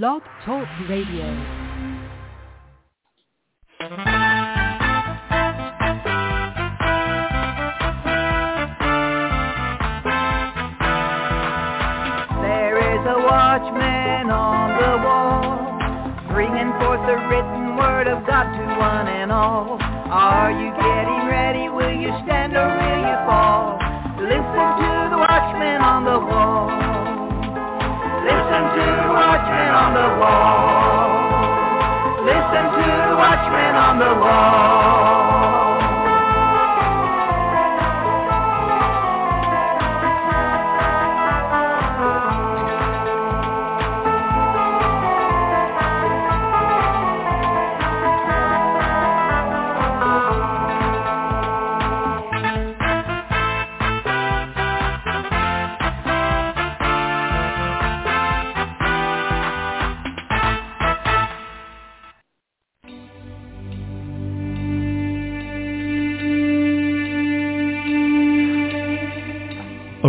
Blog Talk Radio. There is a watchman on the wall, bringing forth the written word of God to one and all. Are you getting ready? Will you stand on the wall. Listen to the watchman on the wall.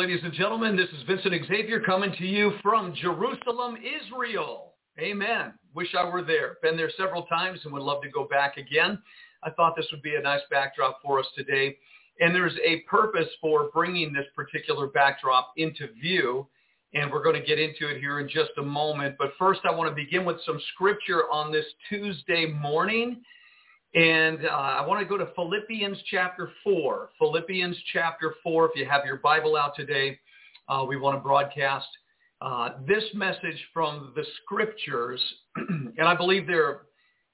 Ladies and gentlemen. This is Vincent Xavier coming to you from Jerusalem, Israel. Amen. Wish I were there. Been there several times and would love to go back again. I thought this would be a nice backdrop for us today. And there's a purpose for bringing this particular backdrop into view. And we're going to get into it here in just a moment. But first, I want to begin with some scripture on this Tuesday morning. And uh, I want to go to Philippians chapter 4. Philippians chapter 4. If you have your Bible out today, uh, we want to broadcast uh, this message from the scriptures. and I believe they're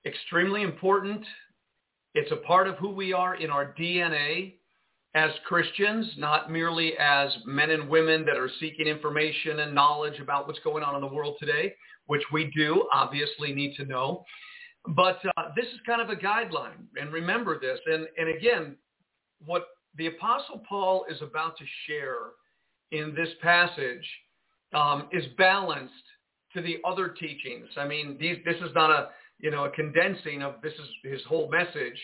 extremely important. It's a part of who we are in our DNA as Christians, not merely as men and women that are seeking information and knowledge about what's going on in the world today, which we do obviously need to know. But uh, this is kind of a guideline, and remember this. And, and again, what the Apostle Paul is about to share in this passage um, is balanced to the other teachings. I mean, these, this is not a you know a condensing of this is his whole message.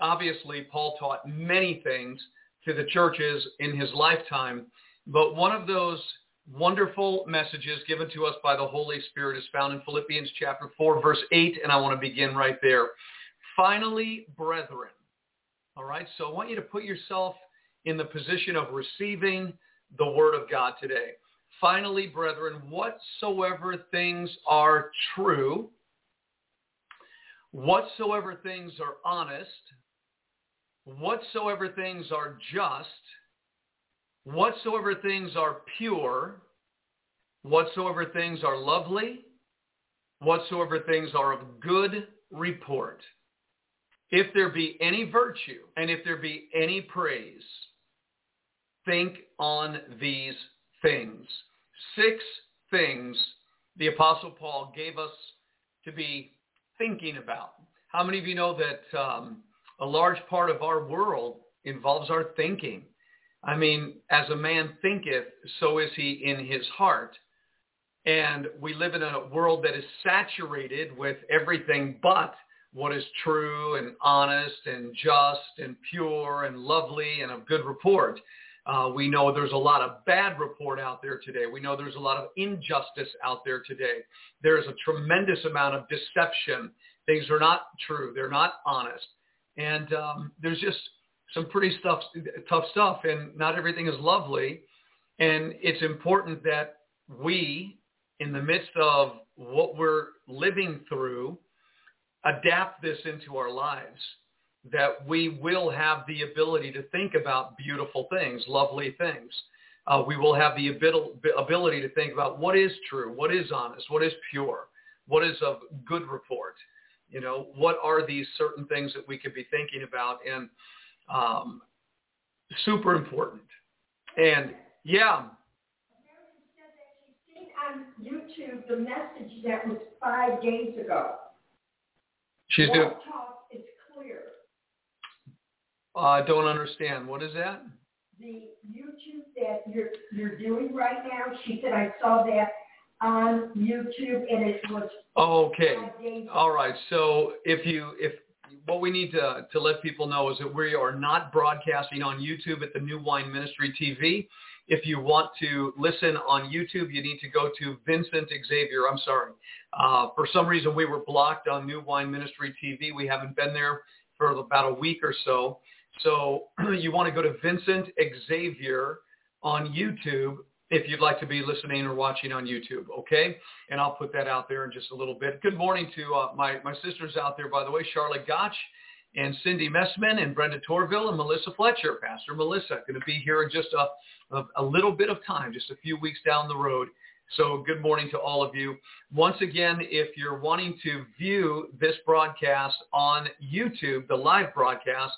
Obviously, Paul taught many things to the churches in his lifetime, but one of those wonderful messages given to us by the Holy Spirit is found in Philippians chapter 4, verse 8, and I want to begin right there. Finally, brethren. All right, so I want you to put yourself in the position of receiving the word of God today. Finally, brethren, whatsoever things are true, whatsoever things are honest, whatsoever things are just, whatsoever things are pure, whatsoever things are lovely, whatsoever things are of good report. If there be any virtue and if there be any praise, think on these things. Six things the Apostle Paul gave us to be thinking about. How many of you know that um, a large part of our world involves our thinking? I mean, as a man thinketh, so is he in his heart. And we live in a world that is saturated with everything but what is true and honest and just and pure and lovely and of good report. Uh, we know there's a lot of bad report out there today. We know there's a lot of injustice out there today. There's a tremendous amount of deception. Things are not true. They're not honest. And um, there's just some pretty stuff, tough stuff, and not everything is lovely. And it's important that we, in the midst of what we're living through, adapt this into our lives, that we will have the ability to think about beautiful things, lovely things. Uh, we will have the ability to think about what is true, what is honest, what is pure, what is of good report. You know, what are these certain things that we could be thinking about? And um, super important. And yeah. On YouTube, the message that was five days ago. She's doing. Talk is clear. I uh, don't understand. What is that? The YouTube that you're you're doing right now. She said I saw that on YouTube, and it was. Okay. All right. So if you if what we need to to let people know is that we are not broadcasting on YouTube at the New Wine Ministry TV. If you want to listen on YouTube, you need to go to Vincent Xavier. I'm sorry. Uh, for some reason, we were blocked on New Wine Ministry TV. We haven't been there for about a week or so. So you want to go to Vincent Xavier on YouTube if you'd like to be listening or watching on YouTube, okay? And I'll put that out there in just a little bit. Good morning to uh, my, my sisters out there, by the way, Charlotte Gotch and Cindy Messman and Brenda Torville and Melissa Fletcher. Pastor Melissa going to be here in just a, a, a little bit of time, just a few weeks down the road. So good morning to all of you. Once again, if you're wanting to view this broadcast on YouTube, the live broadcast,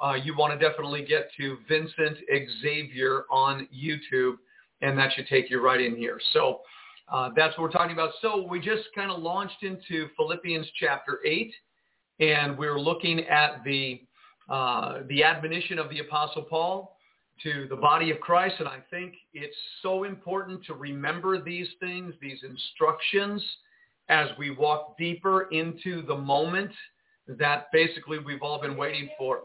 uh, you want to definitely get to Vincent Xavier on YouTube, and that should take you right in here. So uh, that's what we're talking about. So we just kind of launched into Philippians chapter 8, and we're looking at the, uh, the admonition of the Apostle Paul to the body of Christ. And I think it's so important to remember these things, these instructions, as we walk deeper into the moment that basically we've all been waiting for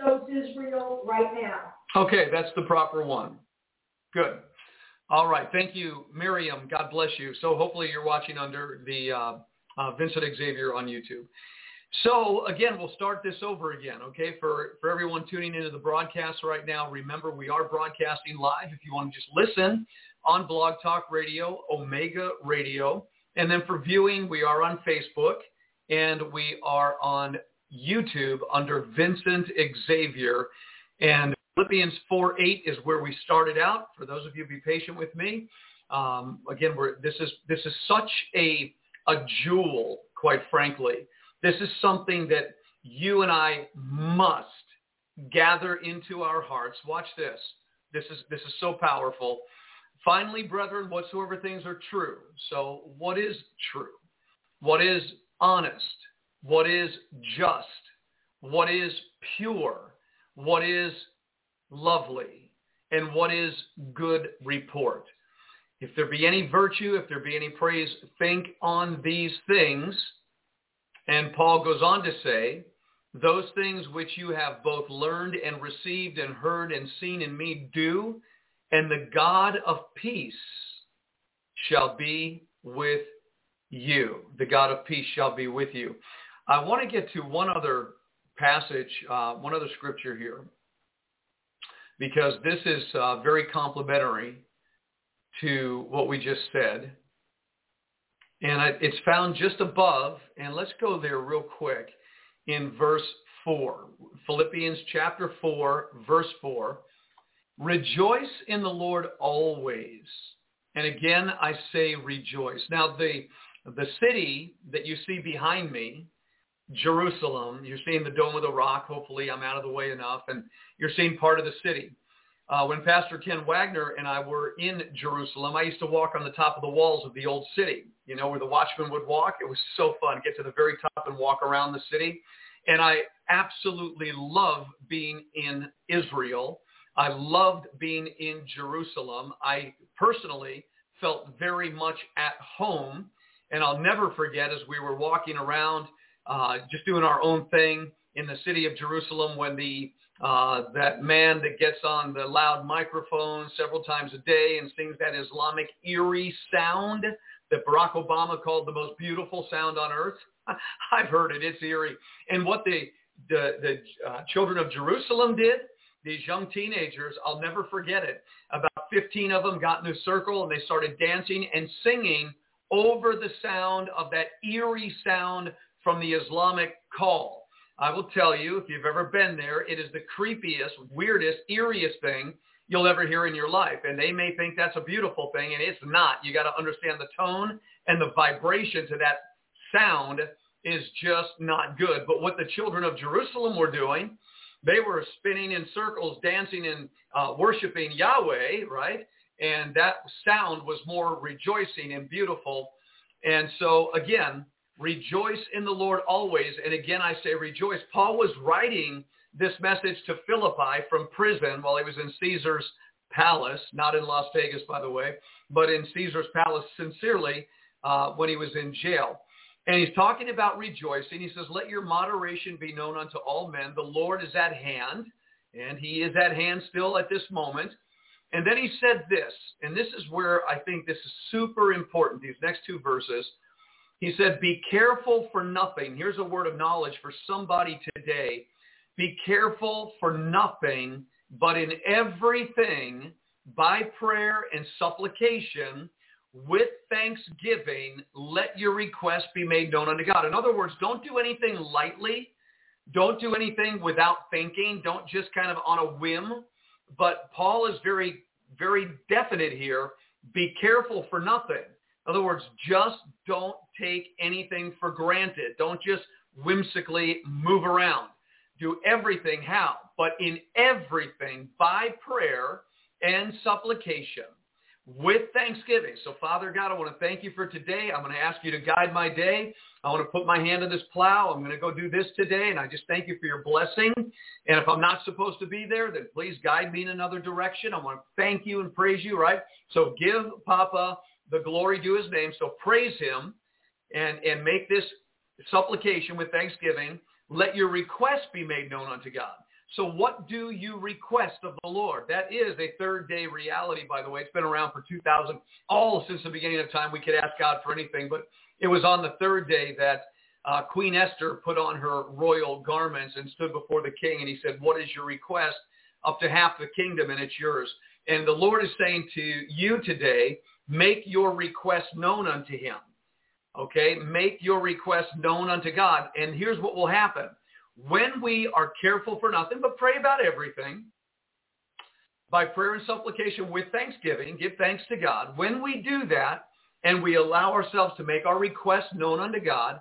shows Israel right now. Okay, that's the proper one. Good. All right. Thank you, Miriam. God bless you. So hopefully you're watching under the uh, uh, Vincent Xavier on YouTube. So again, we'll start this over again, okay? For, for everyone tuning into the broadcast right now, remember we are broadcasting live. If you want to just listen on Blog Talk Radio, Omega Radio. And then for viewing, we are on Facebook and we are on YouTube under Vincent Xavier. And Philippians 4.8 is where we started out. For those of you be patient with me. Um, again, this is this is such a a jewel, quite frankly. This is something that you and I must gather into our hearts. Watch this. This is this is so powerful. Finally, brethren, whatsoever things are true. So what is true? What is honest? what is just, what is pure, what is lovely, and what is good report. If there be any virtue, if there be any praise, think on these things. And Paul goes on to say, those things which you have both learned and received and heard and seen in me do, and the God of peace shall be with you. The God of peace shall be with you. I want to get to one other passage, uh, one other scripture here, because this is uh, very complementary to what we just said. And it's found just above, and let's go there real quick in verse 4. Philippians chapter 4, verse 4. Rejoice in the Lord always. And again, I say rejoice. Now, the, the city that you see behind me, Jerusalem. You're seeing the Dome of the Rock. Hopefully I'm out of the way enough. And you're seeing part of the city. Uh, when Pastor Ken Wagner and I were in Jerusalem, I used to walk on the top of the walls of the old city, you know, where the watchmen would walk. It was so fun. to Get to the very top and walk around the city. And I absolutely love being in Israel. I loved being in Jerusalem. I personally felt very much at home. And I'll never forget as we were walking around uh, just doing our own thing in the city of Jerusalem when the uh, that man that gets on the loud microphone several times a day and sings that Islamic eerie sound that Barack Obama called the most beautiful sound on earth. I've heard it. It's eerie. And what the the, the uh, children of Jerusalem did, these young teenagers, I'll never forget it. About 15 of them got in a circle and they started dancing and singing over the sound of that eerie sound from the Islamic call. I will tell you, if you've ever been there, it is the creepiest, weirdest, eeriest thing you'll ever hear in your life. And they may think that's a beautiful thing, and it's not. You got to understand the tone and the vibration to that sound is just not good. But what the children of Jerusalem were doing, they were spinning in circles, dancing and uh, worshiping Yahweh, right? And that sound was more rejoicing and beautiful. And so again, rejoice in the Lord always. And again, I say rejoice. Paul was writing this message to Philippi from prison while he was in Caesar's palace, not in Las Vegas, by the way, but in Caesar's palace sincerely uh, when he was in jail. And he's talking about rejoicing. He says, let your moderation be known unto all men. The Lord is at hand, and he is at hand still at this moment. And then he said this, and this is where I think this is super important, these next two verses. He said, be careful for nothing. Here's a word of knowledge for somebody today. Be careful for nothing, but in everything, by prayer and supplication, with thanksgiving, let your request be made known unto God. In other words, don't do anything lightly. Don't do anything without thinking. Don't just kind of on a whim. But Paul is very, very definite here. Be careful for nothing. In other words, just don't take anything for granted. Don't just whimsically move around. Do everything how? But in everything by prayer and supplication with thanksgiving. So Father God, I want to thank you for today. I'm going to ask you to guide my day. I want to put my hand on this plow. I'm going to go do this today. And I just thank you for your blessing. And if I'm not supposed to be there, then please guide me in another direction. I want to thank you and praise you, right? So give Papa the glory to his name. So praise him and, and make this supplication with thanksgiving. Let your request be made known unto God. So what do you request of the Lord? That is a third day reality, by the way. It's been around for 2000, all since the beginning of time. We could ask God for anything, but it was on the third day that uh, Queen Esther put on her royal garments and stood before the king and he said, what is your request? Up to half the kingdom and it's yours. And the Lord is saying to you today, make your request known unto him. Okay? Make your request known unto God. And here's what will happen when we are careful for nothing, but pray about everything, by prayer and supplication with thanksgiving, give thanks to God. When we do that and we allow ourselves to make our request known unto God,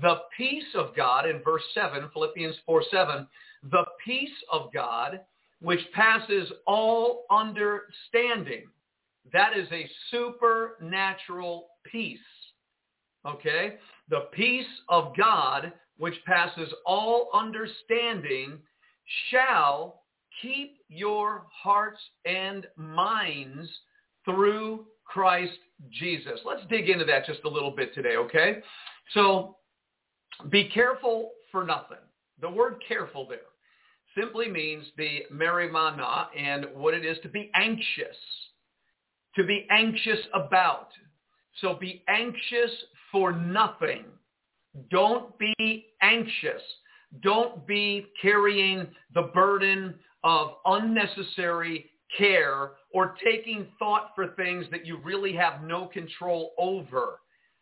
the peace of God in verse 7, Philippians 4, 7, the peace of God which passes all understanding. That is a supernatural peace. Okay? The peace of God which passes all understanding, shall keep your hearts and minds through Christ Jesus. Let's dig into that just a little bit today, okay? So be careful for nothing. The word careful there simply means the merimana and what it is to be anxious, to be anxious about. So be anxious for nothing. Don't be anxious. Don't be carrying the burden of unnecessary care or taking thought for things that you really have no control over.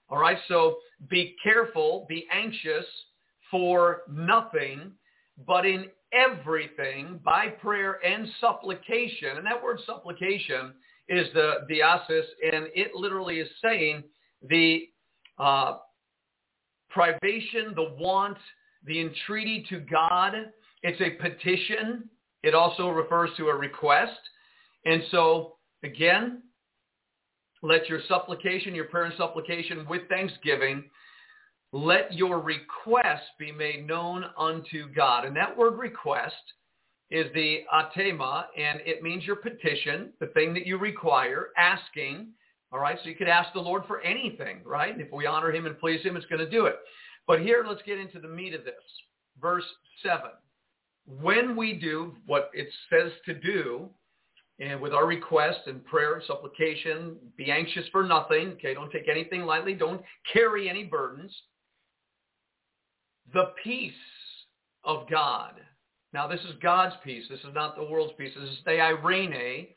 All right, so be careful, be anxious for nothing, but in everything by prayer and supplication. And that word supplication is the diasis, and it literally is saying the uh, privation, the want, the entreaty to God. It's a petition. It also refers to a request. And so, again, let your supplication, your prayer and supplication with thanksgiving, let your request be made known unto God. And that word request is the atema, and it means your petition, the thing that you require, asking, all right, so you could ask the Lord for anything, right? If we honor him and please him, it's going to do it. But here, let's get into the meat of this. Verse 7. When we do what it says to do, and with our request and prayer and supplication, be anxious for nothing. Okay, don't take anything lightly. Don't carry any burdens. The peace of God. Now, this is God's peace. This is not the world's peace. This is the irene,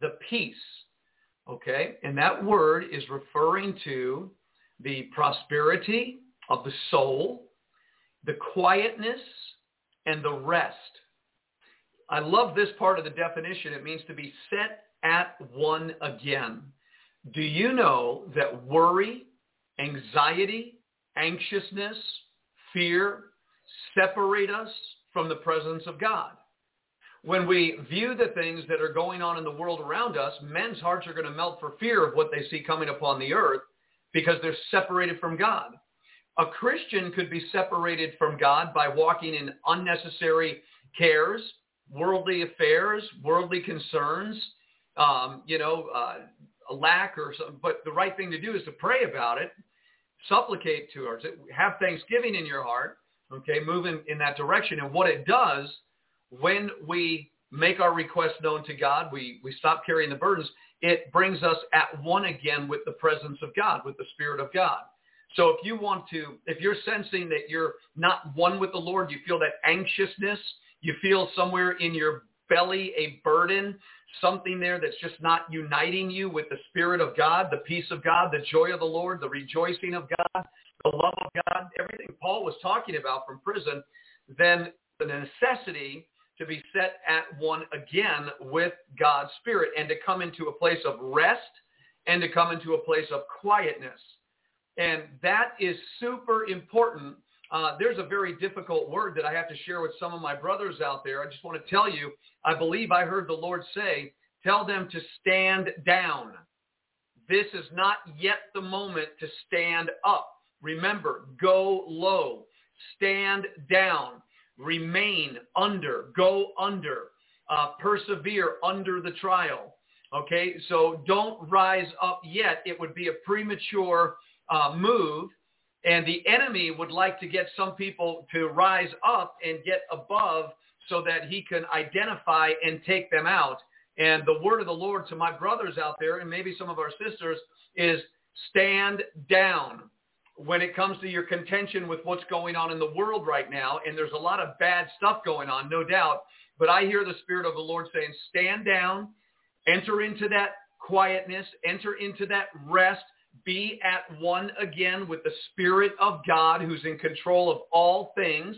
the peace Okay? And that word is referring to the prosperity of the soul, the quietness, and the rest. I love this part of the definition. It means to be set at one again. Do you know that worry, anxiety, anxiousness, fear separate us from the presence of God? When we view the things that are going on in the world around us, men's hearts are going to melt for fear of what they see coming upon the earth because they're separated from God. A Christian could be separated from God by walking in unnecessary cares, worldly affairs, worldly concerns, um, you know, uh, a lack or something. But the right thing to do is to pray about it, supplicate to her, have thanksgiving in your heart, okay, move in, in that direction. And what it does when we make our request known to God, we, we stop carrying the burdens, it brings us at one again with the presence of God, with the Spirit of God. So if you want to, if you're sensing that you're not one with the Lord, you feel that anxiousness, you feel somewhere in your belly a burden, something there that's just not uniting you with the Spirit of God, the peace of God, the joy of the Lord, the rejoicing of God, the love of Everything Paul was talking about from prison, then the necessity to be set at one again with God's Spirit and to come into a place of rest and to come into a place of quietness. And that is super important. Uh, there's a very difficult word that I have to share with some of my brothers out there. I just want to tell you, I believe I heard the Lord say, tell them to stand down. This is not yet the moment to stand up. Remember, go low, stand down remain under, go under, uh, persevere under the trial. Okay, so don't rise up yet. It would be a premature uh, move. And the enemy would like to get some people to rise up and get above so that he can identify and take them out. And the word of the Lord to my brothers out there and maybe some of our sisters is stand down when it comes to your contention with what's going on in the world right now, and there's a lot of bad stuff going on, no doubt, but I hear the Spirit of the Lord saying, stand down, enter into that quietness, enter into that rest, be at one again with the Spirit of God who's in control of all things.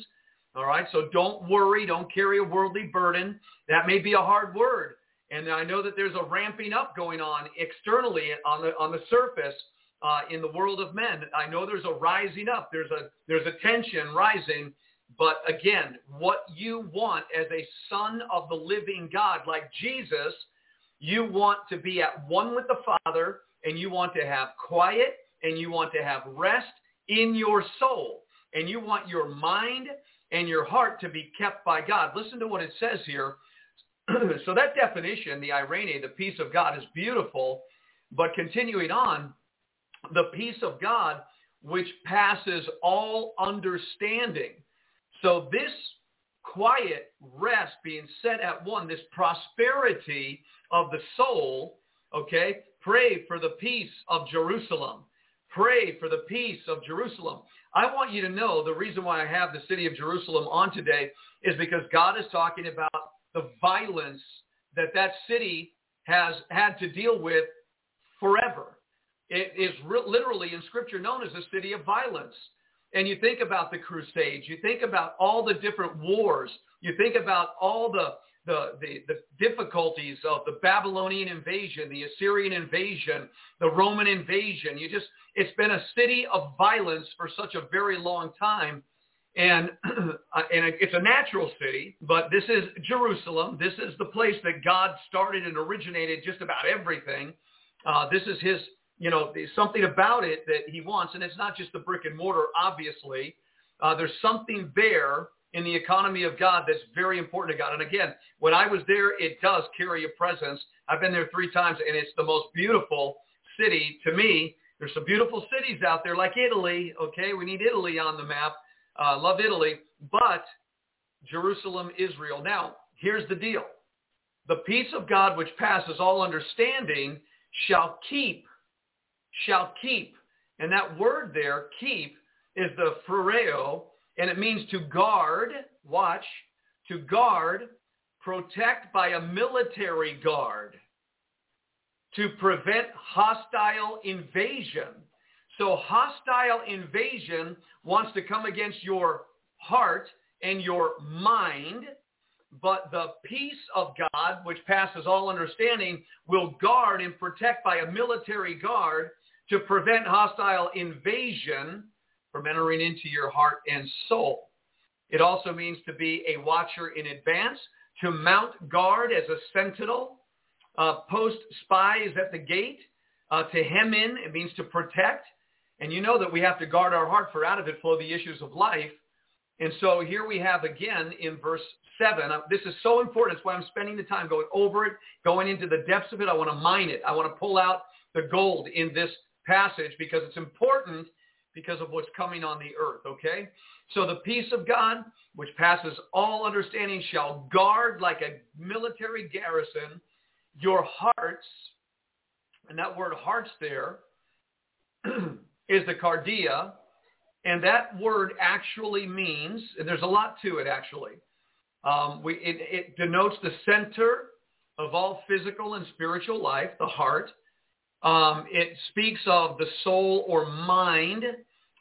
All right, so don't worry, don't carry a worldly burden. That may be a hard word. And I know that there's a ramping up going on externally on the, on the surface uh, in the world of men. I know there's a rising up. There's a there's a tension rising. But again, what you want as a son of the living God, like Jesus, you want to be at one with the Father, and you want to have quiet, and you want to have rest in your soul, and you want your mind and your heart to be kept by God. Listen to what it says here. so that definition, the irene, the peace of God, is beautiful. But continuing on, the peace of God which passes all understanding. So this quiet rest being set at one, this prosperity of the soul, okay, pray for the peace of Jerusalem. Pray for the peace of Jerusalem. I want you to know the reason why I have the city of Jerusalem on today is because God is talking about the violence that that city has had to deal with forever. It is re- literally in Scripture known as a city of violence. And you think about the Crusades. You think about all the different wars. You think about all the, the, the, the difficulties of the Babylonian invasion, the Assyrian invasion, the Roman invasion. You just, it's been a city of violence for such a very long time. And, and it's a natural city, but this is Jerusalem. This is the place that God started and originated just about everything. Uh, this is his you know, there's something about it that he wants, and it's not just the brick and mortar, obviously. Uh, there's something there in the economy of God that's very important to God. And again, when I was there, it does carry a presence. I've been there three times, and it's the most beautiful city to me. There's some beautiful cities out there like Italy. Okay, we need Italy on the map. Uh, love Italy, but Jerusalem, Israel. Now, here's the deal. The peace of God which passes all understanding shall keep shall keep. And that word there, keep, is the phoreo, and it means to guard, watch, to guard, protect by a military guard, to prevent hostile invasion. So hostile invasion wants to come against your heart and your mind, but the peace of God, which passes all understanding, will guard and protect by a military guard to prevent hostile invasion from entering into your heart and soul. It also means to be a watcher in advance, to mount guard as a sentinel, uh, post spies at the gate, uh, to hem in, it means to protect. And you know that we have to guard our heart, for out of it flow the issues of life. And so here we have again in verse 7. Uh, this is so important. It's why I'm spending the time going over it, going into the depths of it. I want to mine it. I want to pull out the gold in this passage because it's important because of what's coming on the earth, okay? So the peace of God, which passes all understanding, shall guard like a military garrison your hearts, and that word hearts there is the cardia, and that word actually means, and there's a lot to it actually, um, we, it, it denotes the center of all physical and spiritual life, the heart. Um, it speaks of the soul or mind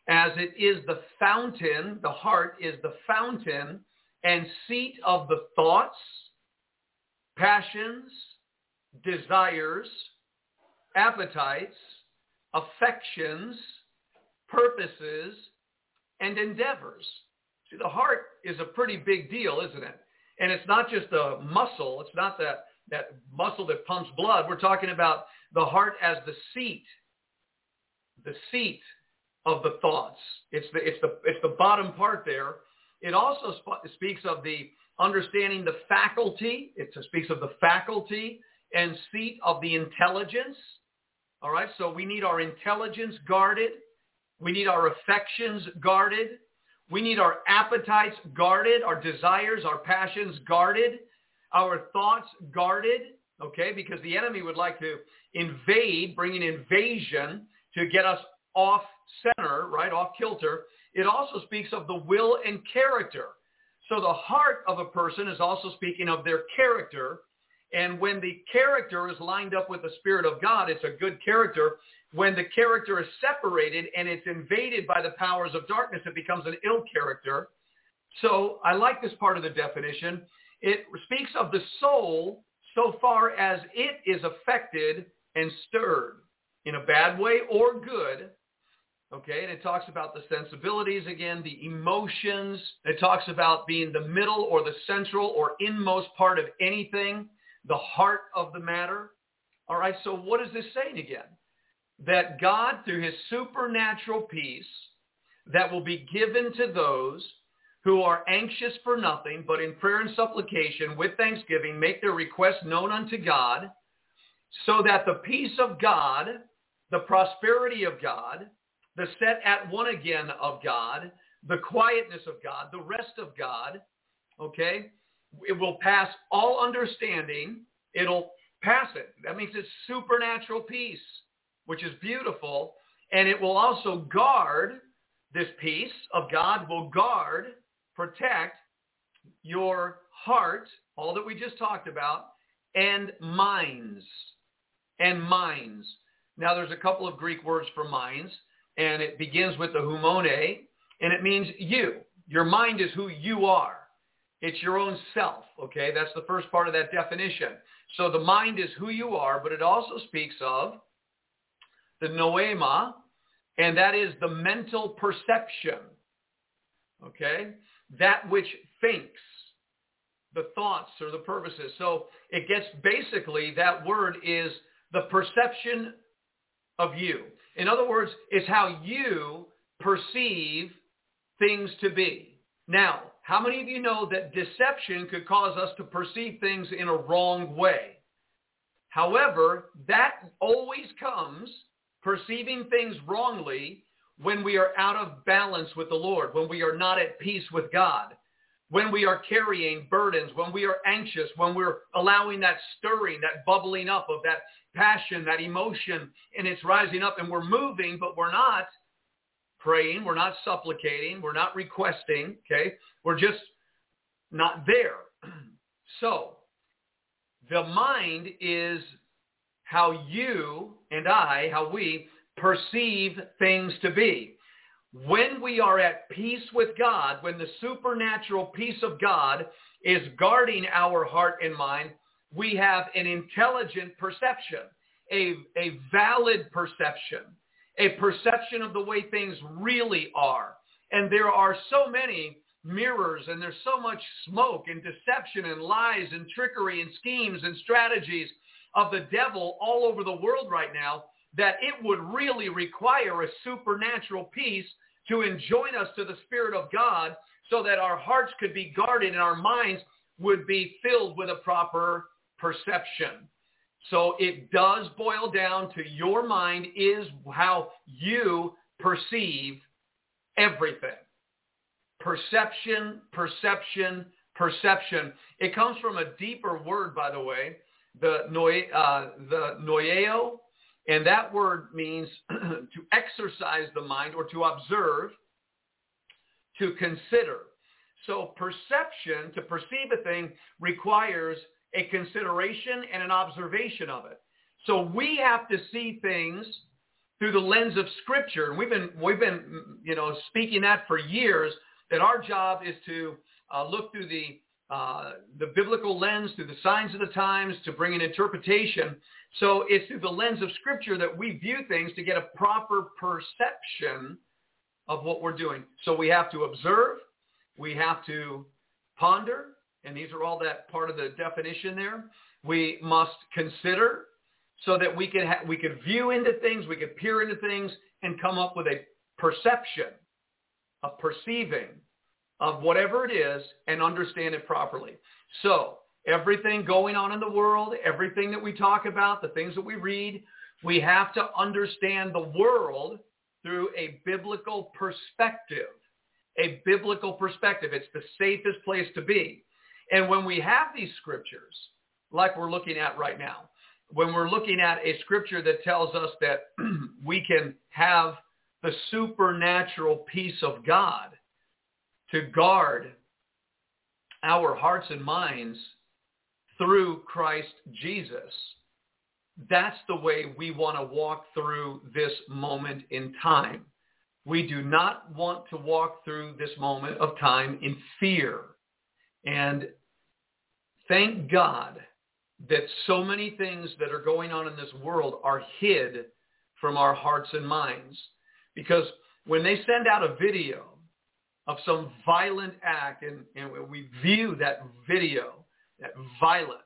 as it is the fountain, the heart is the fountain and seat of the thoughts, passions, desires, appetites, affections, purposes, and endeavors. See, the heart is a pretty big deal, isn't it? And it's not just a muscle. It's not that, that muscle that pumps blood. We're talking about the heart as the seat, the seat of the thoughts. It's the, it's the, it's the bottom part there. It also sp- speaks of the understanding the faculty. It speaks of the faculty and seat of the intelligence. All right, so we need our intelligence guarded. We need our affections guarded. We need our appetites guarded, our desires, our passions guarded, our thoughts guarded, okay, because the enemy would like to invade, bring an invasion to get us off center, right, off kilter. It also speaks of the will and character. So the heart of a person is also speaking of their character. And when the character is lined up with the Spirit of God, it's a good character. When the character is separated and it's invaded by the powers of darkness, it becomes an ill character. So I like this part of the definition. It speaks of the soul so far as it is affected and stirred in a bad way or good. Okay, and it talks about the sensibilities again, the emotions. It talks about being the middle or the central or inmost part of anything the heart of the matter. All right, so what is this saying again? That God, through his supernatural peace that will be given to those who are anxious for nothing, but in prayer and supplication with thanksgiving make their requests known unto God, so that the peace of God, the prosperity of God, the set at one again of God, the quietness of God, the rest of God, okay, it will pass all understanding. It'll pass it. That means it's supernatural peace, which is beautiful. And it will also guard, this peace of God will guard, protect your heart, all that we just talked about, and minds. And minds. Now there's a couple of Greek words for minds, and it begins with the humone, and it means you. Your mind is who you are. It's your own self, okay? That's the first part of that definition. So the mind is who you are, but it also speaks of the noema, and that is the mental perception, okay? That which thinks, the thoughts or the purposes. So it gets basically, that word is the perception of you. In other words, it's how you perceive things to be. Now, how many of you know that deception could cause us to perceive things in a wrong way? However, that always comes perceiving things wrongly when we are out of balance with the Lord, when we are not at peace with God, when we are carrying burdens, when we are anxious, when we're allowing that stirring, that bubbling up of that passion, that emotion, and it's rising up and we're moving, but we're not praying. We're not supplicating. We're not requesting. Okay. We're just not there. so the mind is how you and I, how we perceive things to be. When we are at peace with God, when the supernatural peace of God is guarding our heart and mind, we have an intelligent perception, a, a valid perception, a perception of the way things really are. And there are so many mirrors and there's so much smoke and deception and lies and trickery and schemes and strategies of the devil all over the world right now that it would really require a supernatural peace to enjoin us to the Spirit of God so that our hearts could be guarded and our minds would be filled with a proper perception. So it does boil down to your mind is how you perceive everything. Perception, perception, perception. It comes from a deeper word, by the way, the, uh, the noeo, and that word means to exercise the mind or to observe, to consider. So perception, to perceive a thing, requires a consideration and an observation of it. So we have to see things through the lens of Scripture, and we've been we've been you know speaking that for years. That our job is to uh, look through the uh, the biblical lens, through the signs of the times, to bring an interpretation. So it's through the lens of Scripture that we view things to get a proper perception of what we're doing. So we have to observe, we have to ponder, and these are all that part of the definition there. We must consider so that we can ha- we could view into things, we could peer into things, and come up with a perception, a perceiving of whatever it is, and understand it properly. So everything going on in the world, everything that we talk about, the things that we read, we have to understand the world through a biblical perspective. A biblical perspective. It's the safest place to be. And when we have these scriptures, like we're looking at right now, when we're looking at a scripture that tells us that we can have the supernatural peace of God to guard our hearts and minds through Christ Jesus, that's the way we want to walk through this moment in time. We do not want to walk through this moment of time in fear. And thank God that so many things that are going on in this world are hid from our hearts and minds. Because when they send out a video of some violent act and, and we view that video, that violence,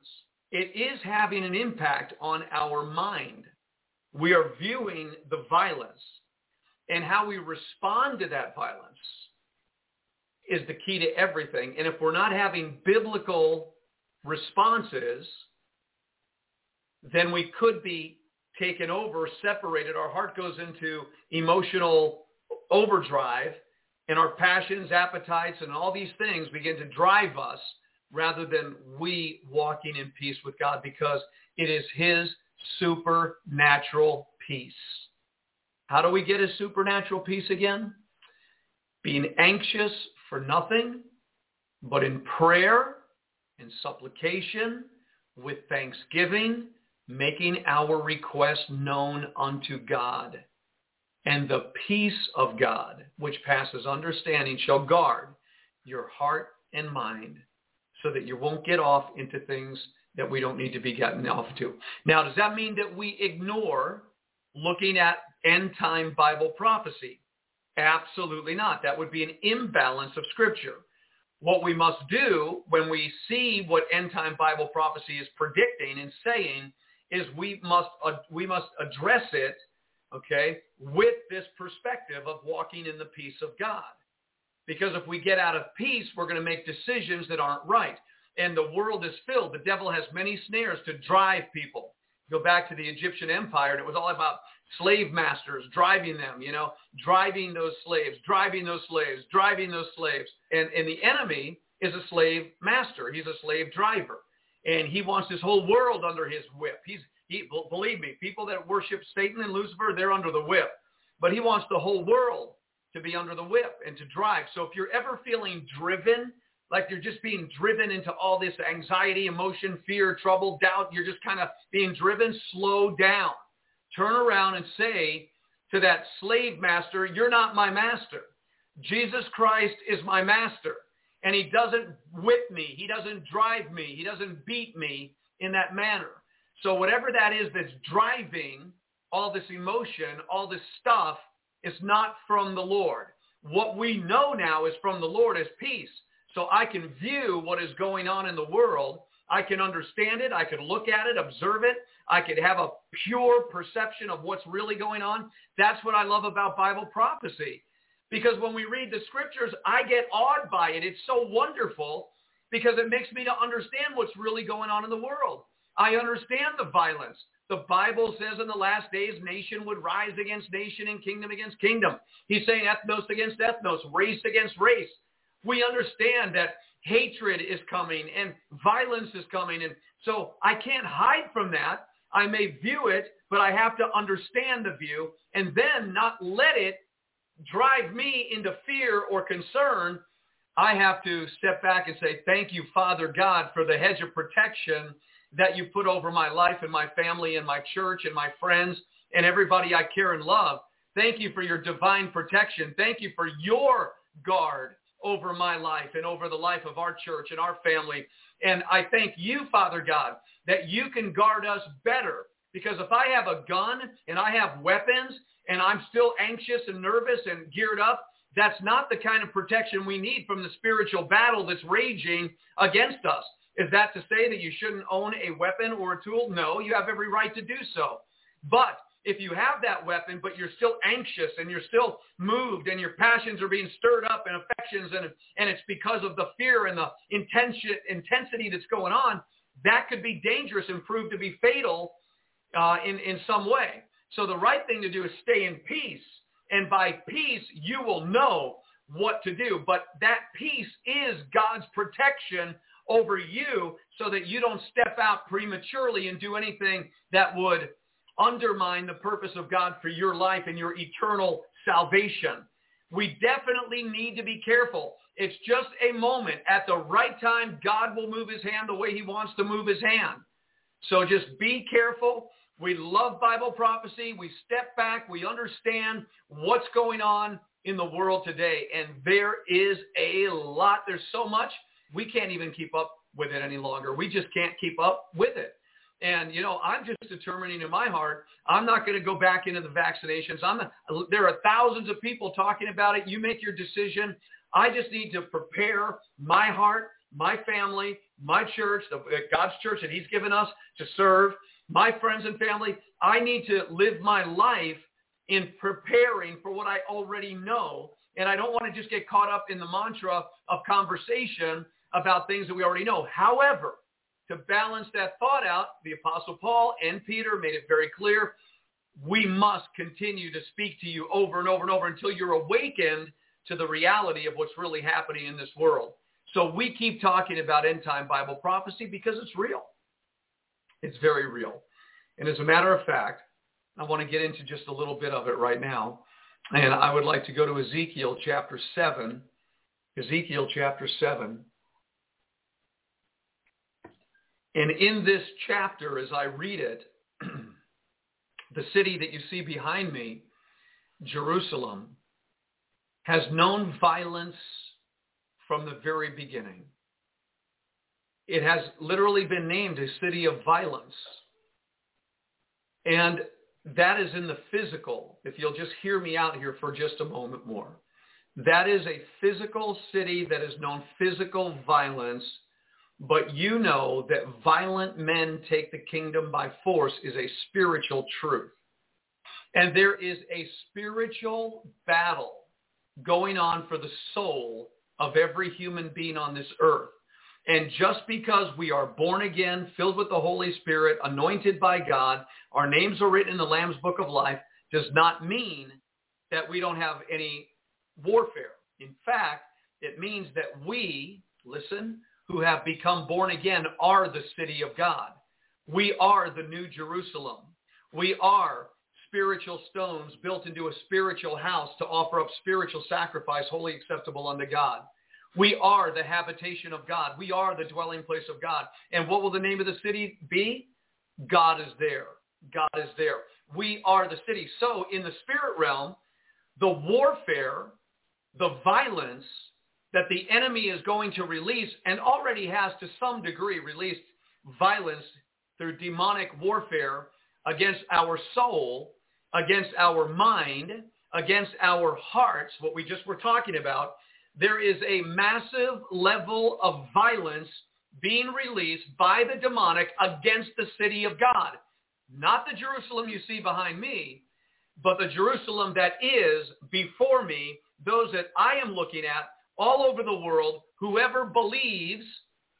it is having an impact on our mind. We are viewing the violence and how we respond to that violence is the key to everything. And if we're not having biblical responses, then we could be taken over, separated. Our heart goes into emotional overdrive and our passions, appetites, and all these things begin to drive us rather than we walking in peace with God because it is his supernatural peace. How do we get his supernatural peace again? Being anxious for nothing, but in prayer and supplication with thanksgiving, making our request known unto God. And the peace of God, which passes understanding, shall guard your heart and mind so that you won't get off into things that we don't need to be getting off to. Now, does that mean that we ignore looking at end time Bible prophecy? Absolutely not. That would be an imbalance of Scripture. What we must do when we see what end time Bible prophecy is predicting and saying is we must uh, we must address it, okay, with this perspective of walking in the peace of God. Because if we get out of peace, we're going to make decisions that aren't right. And the world is filled. The devil has many snares to drive people. Go back to the Egyptian empire, and it was all about slave masters driving them, you know, driving those slaves, driving those slaves, driving those slaves. And, and the enemy is a slave master. He's a slave driver. And he wants this whole world under his whip. He's, he, believe me, people that worship Satan and Lucifer, they're under the whip. But he wants the whole world to be under the whip and to drive. So if you're ever feeling driven, like you're just being driven into all this anxiety, emotion, fear, trouble, doubt, you're just kind of being driven, slow down. Turn around and say to that slave master, you're not my master. Jesus Christ is my master. And he doesn't whip me. He doesn't drive me. He doesn't beat me in that manner. So whatever that is that's driving all this emotion, all this stuff, is not from the Lord. What we know now is from the Lord is peace. So I can view what is going on in the world. I can understand it. I can look at it, observe it. I could have a pure perception of what's really going on. That's what I love about Bible prophecy. Because when we read the scriptures, I get awed by it. It's so wonderful because it makes me to understand what's really going on in the world. I understand the violence. The Bible says in the last days, nation would rise against nation and kingdom against kingdom. He's saying ethnos against ethnos, race against race. We understand that hatred is coming and violence is coming. And so I can't hide from that. I may view it, but I have to understand the view and then not let it drive me into fear or concern. I have to step back and say, thank you, Father God, for the hedge of protection that you put over my life and my family and my church and my friends and everybody I care and love. Thank you for your divine protection. Thank you for your guard over my life and over the life of our church and our family. And I thank you, Father God, that you can guard us better. Because if I have a gun and I have weapons and I'm still anxious and nervous and geared up, that's not the kind of protection we need from the spiritual battle that's raging against us. Is that to say that you shouldn't own a weapon or a tool? No, you have every right to do so. But if you have that weapon, but you're still anxious and you're still moved and your passions are being stirred up and affections and, and it's because of the fear and the intention, intensity that's going on, that could be dangerous and prove to be fatal uh, in, in some way. So the right thing to do is stay in peace. And by peace, you will know what to do. But that peace is God's protection over you so that you don't step out prematurely and do anything that would undermine the purpose of God for your life and your eternal salvation. We definitely need to be careful. It's just a moment. At the right time, God will move his hand the way he wants to move his hand. So just be careful. We love Bible prophecy. We step back. We understand what's going on in the world today. And there is a lot. There's so much we can't even keep up with it any longer. We just can't keep up with it. And, you know, I'm just determining in my heart, I'm not going to go back into the vaccinations. I'm there are thousands of people talking about it. You make your decision. I just need to prepare my heart, my family, my church, the, God's church that he's given us to serve, my friends and family. I need to live my life in preparing for what I already know. And I don't want to just get caught up in the mantra of conversation about things that we already know. However, to balance that thought out, the Apostle Paul and Peter made it very clear, we must continue to speak to you over and over and over until you're awakened to the reality of what's really happening in this world. So we keep talking about end time Bible prophecy because it's real. It's very real. And as a matter of fact, I want to get into just a little bit of it right now. And I would like to go to Ezekiel chapter 7. Ezekiel chapter 7. And in this chapter, as I read it, the city that you see behind me, Jerusalem, has known violence from the very beginning. It has literally been named a city of violence. And that is in the physical, if you'll just hear me out here for just a moment more. That is a physical city that has known physical violence but you know that violent men take the kingdom by force is a spiritual truth. And there is a spiritual battle going on for the soul of every human being on this earth. And just because we are born again, filled with the Holy Spirit, anointed by God, our names are written in the Lamb's Book of Life, does not mean that we don't have any warfare. In fact, it means that we, listen, who have become born again are the city of God. We are the new Jerusalem. We are spiritual stones built into a spiritual house to offer up spiritual sacrifice, wholly acceptable unto God. We are the habitation of God. We are the dwelling place of God. And what will the name of the city be? God is there. God is there. we are the city. So in the spirit realm, the warfare, the violence that the enemy is going to release and already has to some degree released violence through demonic warfare against our soul, against our mind, against our hearts, what we just were talking about, there is a massive level of violence being released by the demonic against the city of God. Not the Jerusalem you see behind me, but the Jerusalem that is before me, those that I am looking at all over the world, whoever believes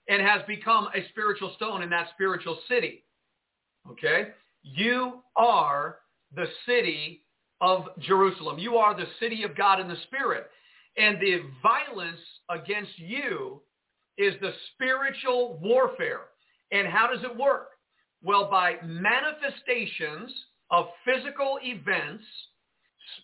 and has become a spiritual stone in that spiritual city. Okay? You are the city of Jerusalem. You are the city of God in the spirit. And the violence against you is the spiritual warfare. And how does it work? Well, by manifestations of physical events,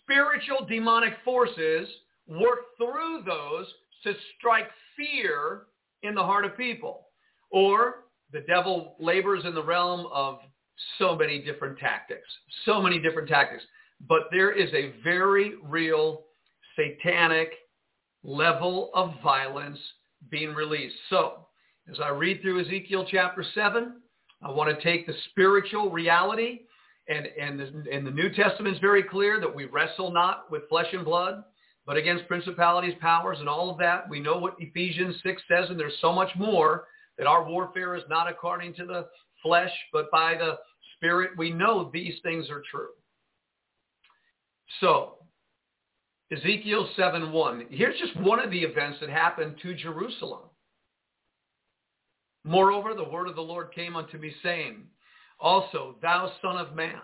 spiritual demonic forces work through those to strike fear in the heart of people. Or the devil labors in the realm of so many different tactics, so many different tactics. But there is a very real satanic level of violence being released. So as I read through Ezekiel chapter 7, I want to take the spiritual reality and, and, the, and the New Testament is very clear that we wrestle not with flesh and blood, but against principalities, powers, and all of that. We know what Ephesians 6 says, and there's so much more that our warfare is not according to the flesh, but by the Spirit. We know these things are true. So, Ezekiel 7.1. Here's just one of the events that happened to Jerusalem. Moreover, the word of the Lord came unto me, saying, Also, thou son of man,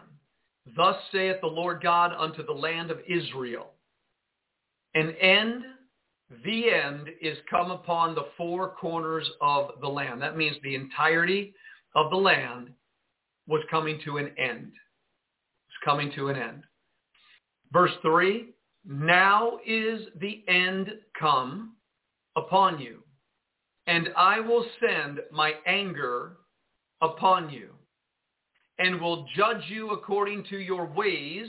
thus saith the Lord God unto the land of Israel, an end, the end is come upon the four corners of the land. That means the entirety of the land was coming to an end. It's coming to an end. Verse 3, now is the end come upon you, and I will send my anger upon you, and will judge you according to your ways,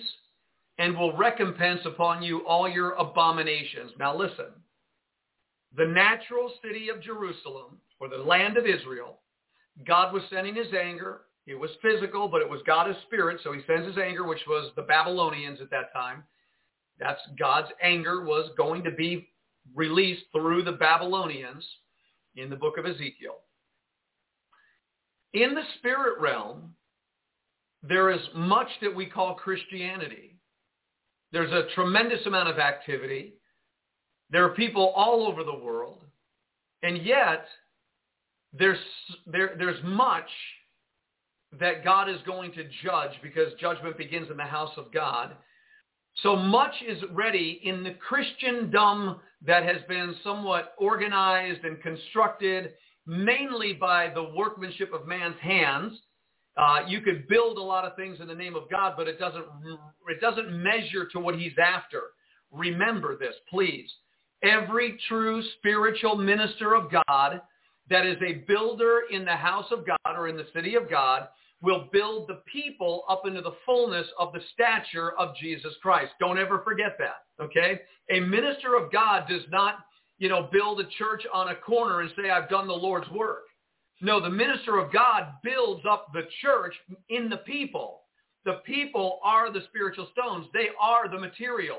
and will recompense upon you all your abominations. Now listen, the natural city of Jerusalem, or the land of Israel, God was sending his anger. It was physical, but it was God's spirit, so he sends his anger, which was the Babylonians at that time. That's God's anger was going to be released through the Babylonians in the book of Ezekiel. In the spirit realm, there is much that we call Christianity. There's a tremendous amount of activity. There are people all over the world. And yet, there's, there, there's much that God is going to judge because judgment begins in the house of God. So much is ready in the Christendom that has been somewhat organized and constructed mainly by the workmanship of man's hands. Uh, you could build a lot of things in the name of God, but it doesn't, it doesn't measure to what he's after. Remember this, please. Every true spiritual minister of God that is a builder in the house of God or in the city of God will build the people up into the fullness of the stature of Jesus Christ. Don't ever forget that, okay? A minister of God does not, you know, build a church on a corner and say, I've done the Lord's work. No, the minister of God builds up the church in the people. The people are the spiritual stones. They are the material.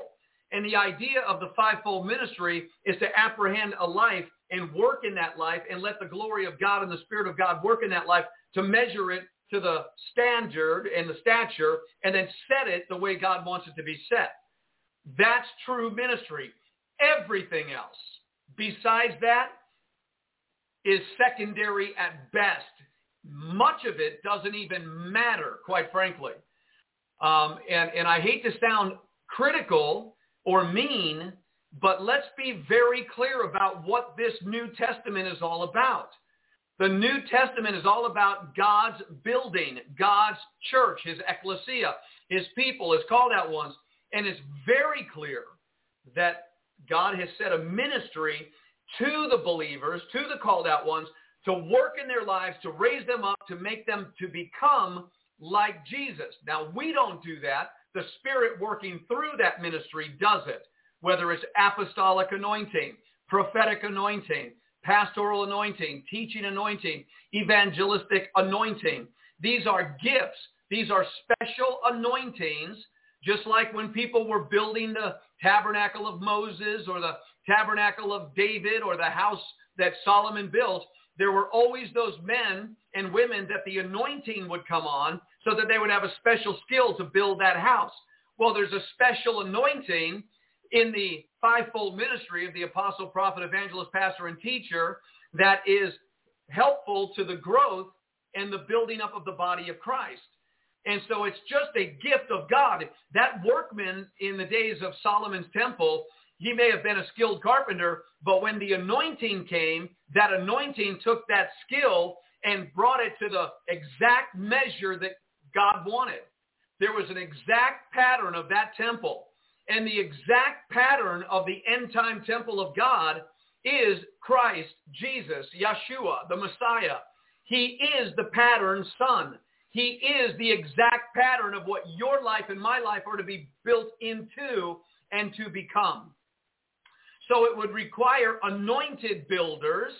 And the idea of the fivefold ministry is to apprehend a life and work in that life and let the glory of God and the Spirit of God work in that life to measure it to the standard and the stature and then set it the way God wants it to be set. That's true ministry. Everything else besides that is secondary at best. Much of it doesn't even matter, quite frankly. Um, and, and I hate to sound critical or mean, but let's be very clear about what this New Testament is all about. The New Testament is all about God's building, God's church, his ecclesia, his people, his called out ones. And it's very clear that God has set a ministry to the believers, to the called out ones, to work in their lives, to raise them up, to make them to become like Jesus. Now, we don't do that. The Spirit working through that ministry does it, whether it's apostolic anointing, prophetic anointing, pastoral anointing, teaching anointing, evangelistic anointing. These are gifts. These are special anointings, just like when people were building the tabernacle of Moses or the tabernacle of David or the house that Solomon built, there were always those men and women that the anointing would come on so that they would have a special skill to build that house. Well, there's a special anointing in the fivefold ministry of the apostle, prophet, evangelist, pastor, and teacher that is helpful to the growth and the building up of the body of Christ. And so it's just a gift of God. That workman in the days of Solomon's temple, he may have been a skilled carpenter, but when the anointing came, that anointing took that skill and brought it to the exact measure that God wanted. There was an exact pattern of that temple. And the exact pattern of the end time temple of God is Christ, Jesus, Yeshua, the Messiah. He is the pattern son. He is the exact pattern of what your life and my life are to be built into and to become. So it would require anointed builders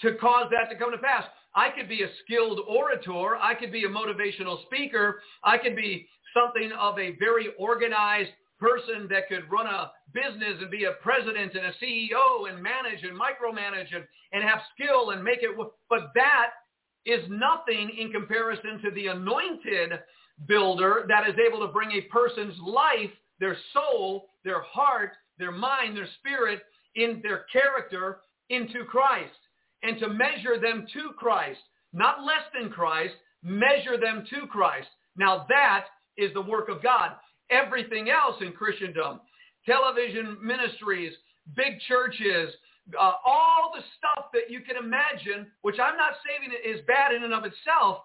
to cause that to come to pass. I could be a skilled orator. I could be a motivational speaker. I could be something of a very organized person that could run a business and be a president and a CEO and manage and micromanage and, and have skill and make it. But that is nothing in comparison to the anointed builder that is able to bring a person's life, their soul, their heart, their mind, their spirit, in their character into Christ and to measure them to Christ, not less than Christ, measure them to Christ. Now that is the work of God. Everything else in Christendom, television ministries, big churches, uh, all the stuff that you can imagine, which I'm not saying is bad in and of itself,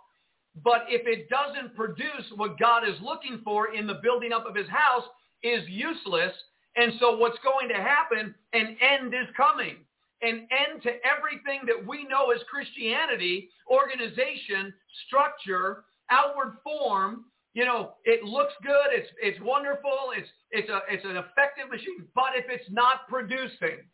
but if it doesn't produce what God is looking for in the building up of his house is useless. And so what's going to happen, an end is coming. An end to everything that we know as Christianity, organization, structure, outward form. You know, it looks good. It's, it's wonderful. It's, it's, a, it's an effective machine. But if it's not producing,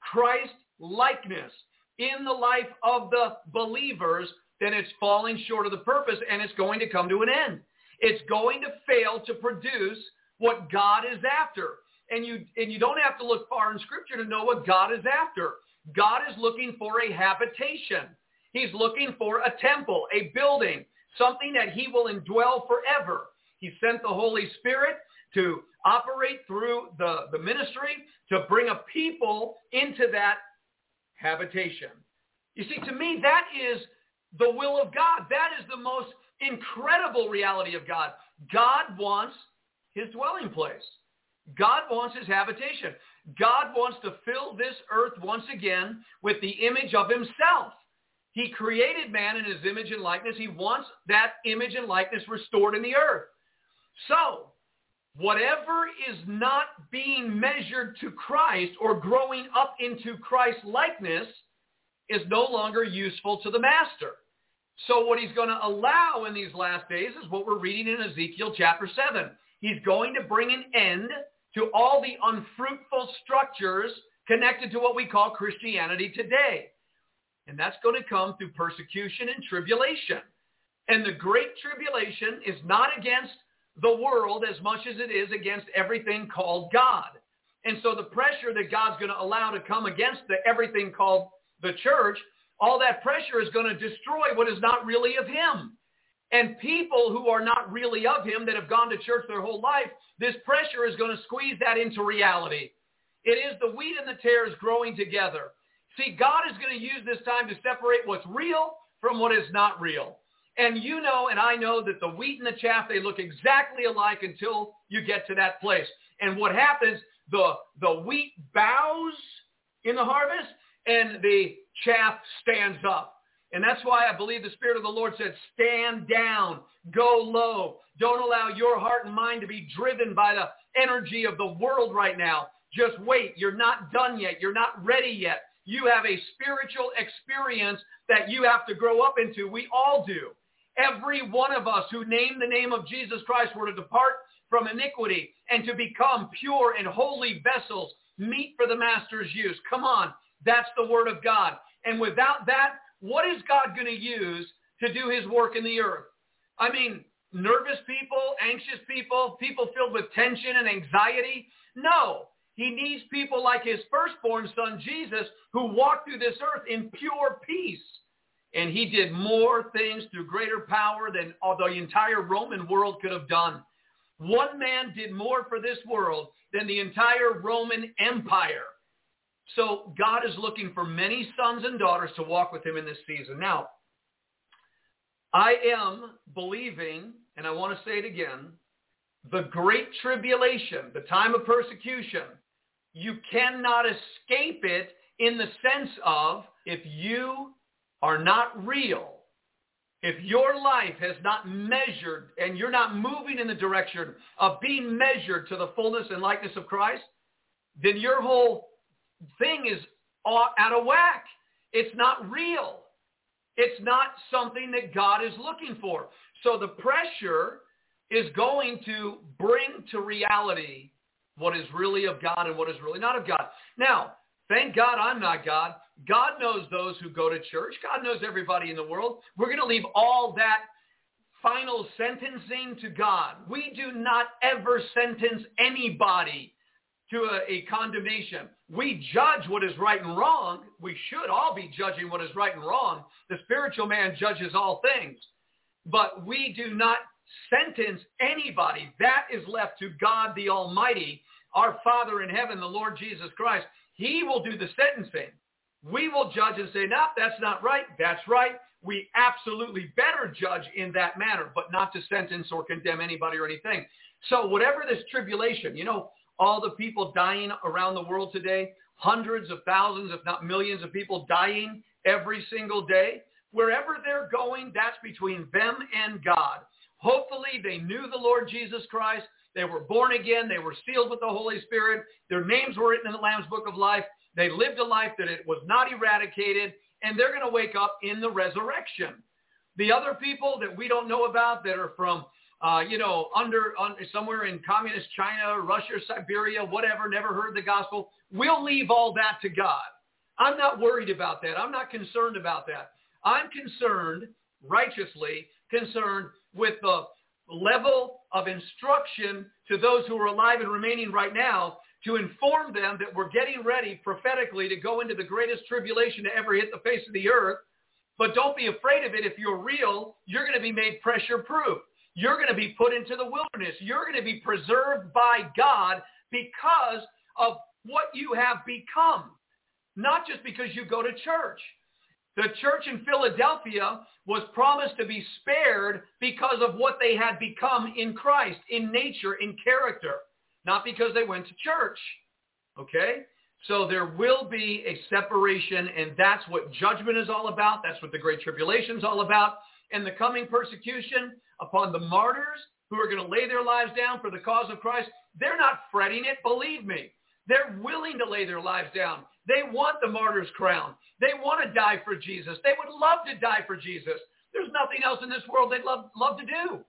Christ likeness in the life of the believers, then it's falling short of the purpose and it's going to come to an end. It's going to fail to produce what God is after. And you, and you don't have to look far in scripture to know what God is after. God is looking for a habitation. He's looking for a temple, a building, something that he will indwell forever. He sent the Holy Spirit to operate through the, the ministry to bring a people into that habitation. You see, to me, that is the will of God. That is the most incredible reality of God. God wants his dwelling place. God wants his habitation. God wants to fill this earth once again with the image of himself. He created man in his image and likeness. He wants that image and likeness restored in the earth. So whatever is not being measured to Christ or growing up into Christ likeness is no longer useful to the master. So what he's going to allow in these last days is what we're reading in Ezekiel chapter 7. He's going to bring an end to all the unfruitful structures connected to what we call Christianity today. And that's going to come through persecution and tribulation. And the great tribulation is not against the world as much as it is against everything called God. And so the pressure that God's going to allow to come against the everything called the church, all that pressure is going to destroy what is not really of him. And people who are not really of him that have gone to church their whole life, this pressure is going to squeeze that into reality. It is the wheat and the tares growing together. See, God is going to use this time to separate what's real from what is not real. And you know and I know that the wheat and the chaff, they look exactly alike until you get to that place. And what happens, the, the wheat bows in the harvest and the chaff stands up. And that's why I believe the Spirit of the Lord said, stand down, go low. Don't allow your heart and mind to be driven by the energy of the world right now. Just wait. You're not done yet. You're not ready yet. You have a spiritual experience that you have to grow up into. We all do. every one of us who name the name of Jesus Christ were to depart from iniquity and to become pure and holy vessels, meet for the master's use. Come on. That's the word of God. And without that, what is God going to use to do his work in the earth? I mean, nervous people, anxious people, people filled with tension and anxiety? No. He needs people like his firstborn son, Jesus, who walked through this earth in pure peace. And he did more things through greater power than the entire Roman world could have done. One man did more for this world than the entire Roman Empire. So God is looking for many sons and daughters to walk with him in this season. Now, I am believing, and I want to say it again, the great tribulation, the time of persecution, you cannot escape it in the sense of if you are not real, if your life has not measured and you're not moving in the direction of being measured to the fullness and likeness of Christ, then your whole thing is out of whack. It's not real. It's not something that God is looking for. So the pressure is going to bring to reality what is really of God and what is really not of God. Now, thank God I'm not God. God knows those who go to church. God knows everybody in the world. We're going to leave all that final sentencing to God. We do not ever sentence anybody to a, a, condemnation. We judge what is right and wrong. We should all be judging what is right and wrong. The spiritual man judges all things. But we do not sentence anybody. That is left to God the Almighty, our Father in heaven, the Lord Jesus Christ. He will do the sentencing. We will judge and say, no, that's not right. That's right. We absolutely better judge in that manner, but not to sentence or condemn anybody or anything. So whatever this tribulation, you know, all the people dying around the world today, hundreds of thousands, if not millions of people dying every single day. Wherever they're going, that's between them and God. Hopefully they knew the Lord Jesus Christ. They were born again. They were sealed with the Holy Spirit. Their names were written in the Lamb's Book of Life. They lived a life that it was not eradicated, and they're going to wake up in the resurrection. The other people that we don't know about that are from uh, you know, under, under somewhere in communist China, Russia, Siberia, whatever, never heard the gospel. We'll leave all that to God. I'm not worried about that. I'm not concerned about that. I'm concerned, righteously concerned, with the level of instruction to those who are alive and remaining right now to inform them that we're getting ready prophetically to go into the greatest tribulation to ever hit the face of the earth. But don't be afraid of it. If you're real, you're going to be made pressure proof. You're going to be put into the wilderness. You're going to be preserved by God because of what you have become, not just because you go to church. The church in Philadelphia was promised to be spared because of what they had become in Christ, in nature, in character, not because they went to church. Okay? So there will be a separation, and that's what judgment is all about. That's what the Great Tribulation is all about. And the coming persecution upon the martyrs who are going to lay their lives down for the cause of Christ, they're not fretting it, believe me. They're willing to lay their lives down. They want the martyr's crown. They want to die for Jesus. They would love to die for Jesus. There's nothing else in this world they'd love, love to do.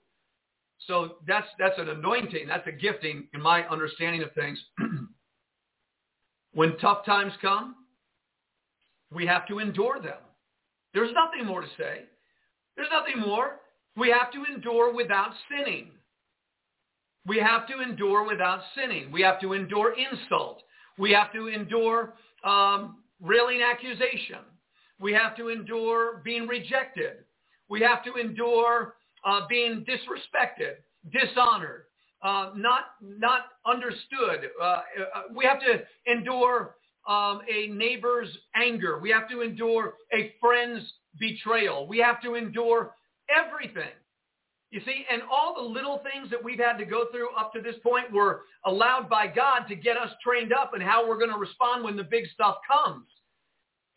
So that's, that's an anointing. That's a gifting in my understanding of things. when tough times come, we have to endure them. There's nothing more to say. There's nothing more. We have to endure without sinning. We have to endure without sinning. We have to endure insult. We have to endure um, railing accusation. We have to endure being rejected. We have to endure uh, being disrespected, dishonored, uh, not not understood. Uh, uh we have to endure um, a neighbor's anger. We have to endure a friend's betrayal. We have to endure everything. You see, and all the little things that we've had to go through up to this point were allowed by God to get us trained up in how we're going to respond when the big stuff comes.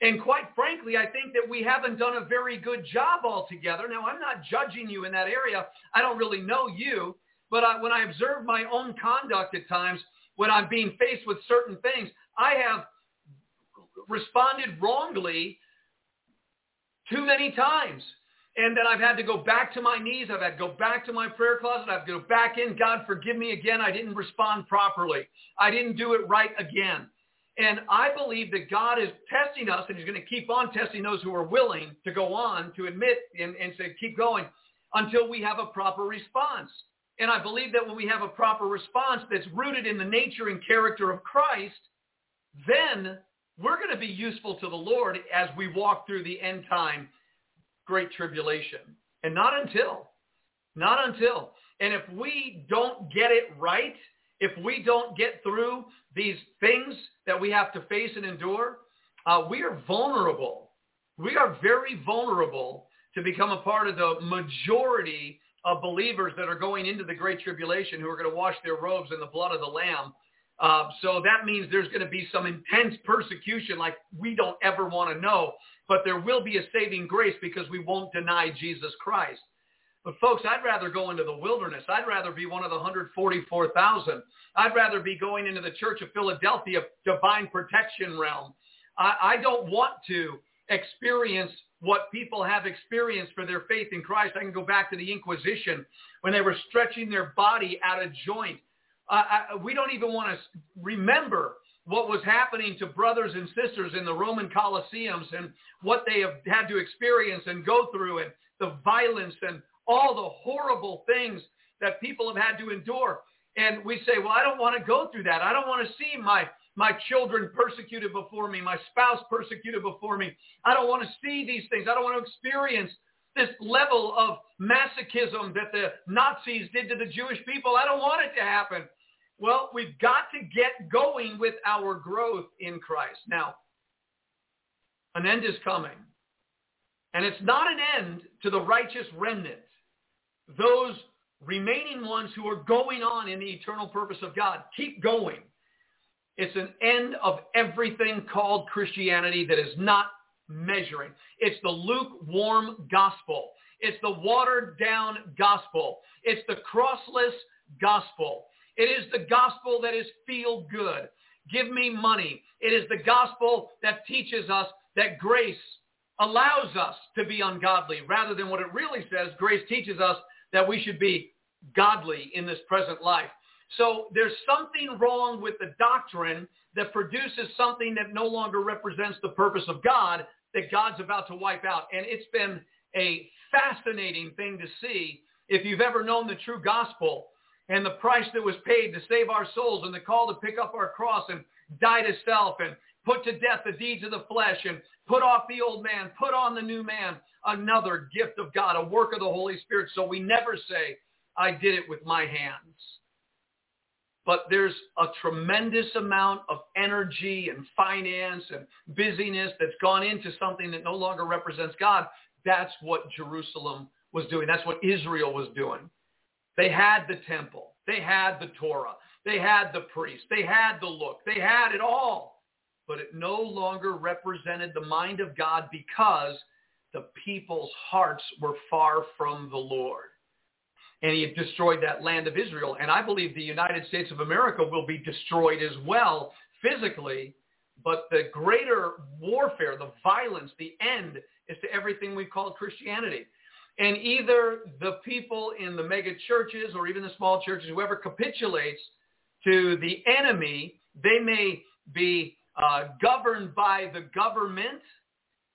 And quite frankly, I think that we haven't done a very good job altogether. Now, I'm not judging you in that area. I don't really know you. But I, when I observe my own conduct at times, when I'm being faced with certain things, I have responded wrongly too many times. and then I've had to go back to my knees. I've had to go back to my prayer closet. I've go back in. God, forgive me again. I didn't respond properly. I didn't do it right again. And I believe that God is testing us, and he's going to keep on testing those who are willing to go on to admit and, and say, keep going until we have a proper response. And I believe that when we have a proper response that's rooted in the nature and character of Christ, then we're going to be useful to the Lord as we walk through the end time great tribulation. And not until. Not until. And if we don't get it right, if we don't get through these things that we have to face and endure, uh, we are vulnerable. We are very vulnerable to become a part of the majority of believers that are going into the Great Tribulation who are going to wash their robes in the blood of the Lamb. Uh, so that means there's going to be some intense persecution like we don't ever want to know. But there will be a saving grace because we won't deny Jesus Christ. But folks, I'd rather go into the wilderness. I'd rather be one of the 144,000. I'd rather be going into the Church of Philadelphia divine protection realm. I, I don't want to experience what people have experienced for their faith in Christ. I can go back to the Inquisition when they were stretching their body out of joint. I, we don't even want to remember what was happening to brothers and sisters in the Roman Colosseums and what they have had to experience and go through and the violence and all the horrible things that people have had to endure. And we say, well, I don't want to go through that. I don't want to see my, my children persecuted before me, my spouse persecuted before me. I don't want to see these things. I don't want to experience this level of masochism that the Nazis did to the Jewish people. I don't want it to happen. Well, we've got to get going with our growth in Christ. Now, an end is coming. And it's not an end to the righteous remnant those remaining ones who are going on in the eternal purpose of God. Keep going. It's an end of everything called Christianity that is not measuring. It's the lukewarm gospel. It's the watered down gospel. It's the crossless gospel. It is the gospel that is feel good. Give me money. It is the gospel that teaches us that grace allows us to be ungodly rather than what it really says. Grace teaches us that we should be godly in this present life. So there's something wrong with the doctrine that produces something that no longer represents the purpose of God that God's about to wipe out. And it's been a fascinating thing to see if you've ever known the true gospel and the price that was paid to save our souls and the call to pick up our cross and die to self and put to death the deeds of the flesh and put off the old man, put on the new man another gift of God, a work of the Holy Spirit. So we never say, I did it with my hands. But there's a tremendous amount of energy and finance and busyness that's gone into something that no longer represents God. That's what Jerusalem was doing. That's what Israel was doing. They had the temple. They had the Torah. They had the priest. They had the look. They had it all. But it no longer represented the mind of God because the people's hearts were far from the Lord. And he destroyed that land of Israel. And I believe the United States of America will be destroyed as well physically. But the greater warfare, the violence, the end is to everything we call Christianity. And either the people in the mega churches or even the small churches, whoever capitulates to the enemy, they may be uh, governed by the government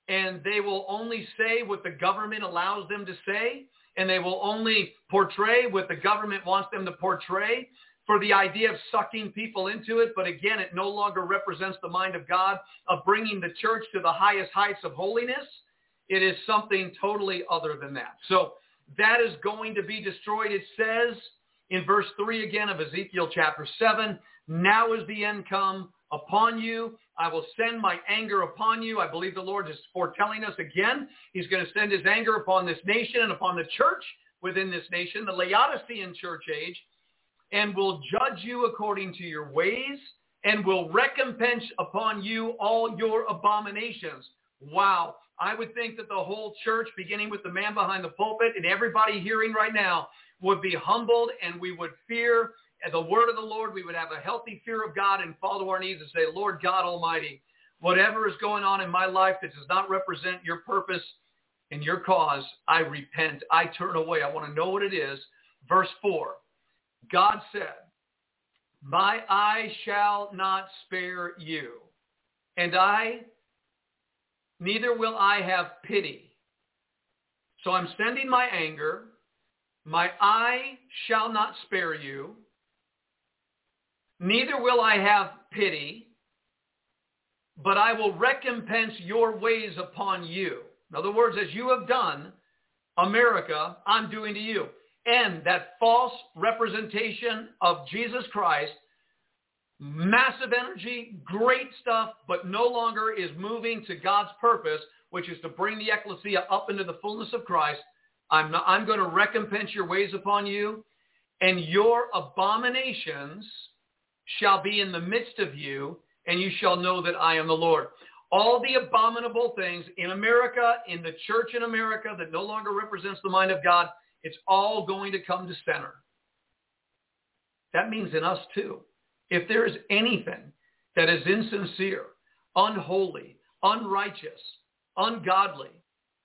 and they will only say what the government allows them to say, and they will only portray what the government wants them to portray for the idea of sucking people into it. But again, it no longer represents the mind of God of bringing the church to the highest heights of holiness. It is something totally other than that. So that is going to be destroyed. It says in verse 3 again of Ezekiel chapter 7, now is the end come upon you. I will send my anger upon you. I believe the Lord is foretelling us again. He's going to send his anger upon this nation and upon the church within this nation, the Laodicean church age, and will judge you according to your ways and will recompense upon you all your abominations. Wow. I would think that the whole church, beginning with the man behind the pulpit and everybody hearing right now, would be humbled and we would fear the word of the Lord, we would have a healthy fear of God and fall to our knees and say, Lord God Almighty, whatever is going on in my life that does not represent your purpose, and your cause, I repent. I turn away. I want to know what it is. Verse 4, God said, my eye shall not spare you, and I, neither will I have pity. So I'm sending my anger. My eye shall not spare you, neither will I have pity, but I will recompense your ways upon you. In other words, as you have done, America, I'm doing to you. And that false representation of Jesus Christ, massive energy, great stuff, but no longer is moving to God's purpose, which is to bring the ecclesia up into the fullness of Christ. I'm, not, I'm going to recompense your ways upon you, and your abominations shall be in the midst of you, and you shall know that I am the Lord all the abominable things in America, in the church in America that no longer represents the mind of God, it's all going to come to center. That means in us too. If there is anything that is insincere, unholy, unrighteous, ungodly,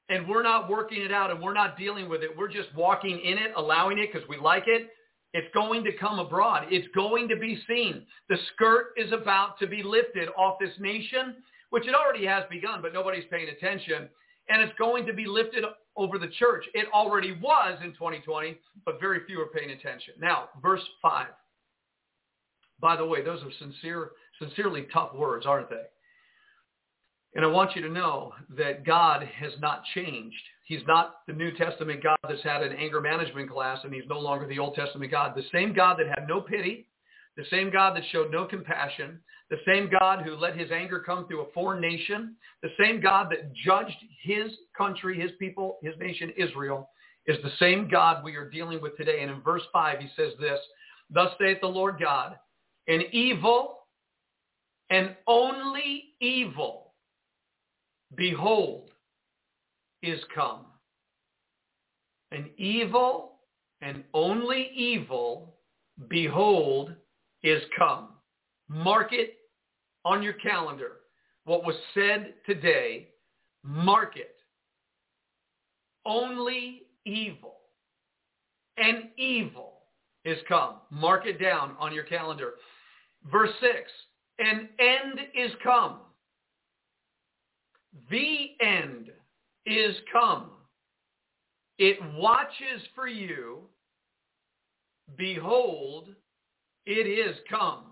and we're not working it out and we're not dealing with it, we're just walking in it, allowing it because we like it, it's going to come abroad. It's going to be seen. The skirt is about to be lifted off this nation which it already has begun, but nobody's paying attention. And it's going to be lifted over the church. It already was in 2020, but very few are paying attention. Now, verse 5. By the way, those are sincere, sincerely tough words, aren't they? And I want you to know that God has not changed. He's not the New Testament God that's had an anger management class, and he's no longer the Old Testament God. The same God that had no pity, the same God that showed no compassion, the same God who let his anger come through a foreign nation, the same God that judged his country, his people, his nation, Israel, is the same God we are dealing with today. And in verse 5, he says this, Thus saith the Lord God, an evil and only evil, behold, is come. An evil and only evil, behold, is come. Mark it on your calendar what was said today, mark it. Only evil and evil is come. Mark it down on your calendar. Verse 6, an end is come. The end is come. It watches for you. Behold, it is come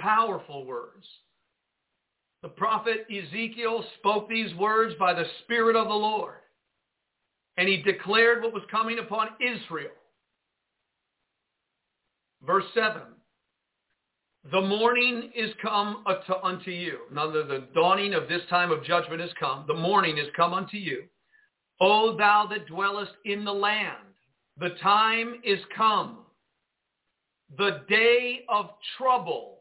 powerful words. The prophet Ezekiel spoke these words by the Spirit of the Lord, and he declared what was coming upon Israel. Verse 7, the morning is come unto you. Now the, the dawning of this time of judgment is come. The morning is come unto you. O thou that dwellest in the land, the time is come. The day of trouble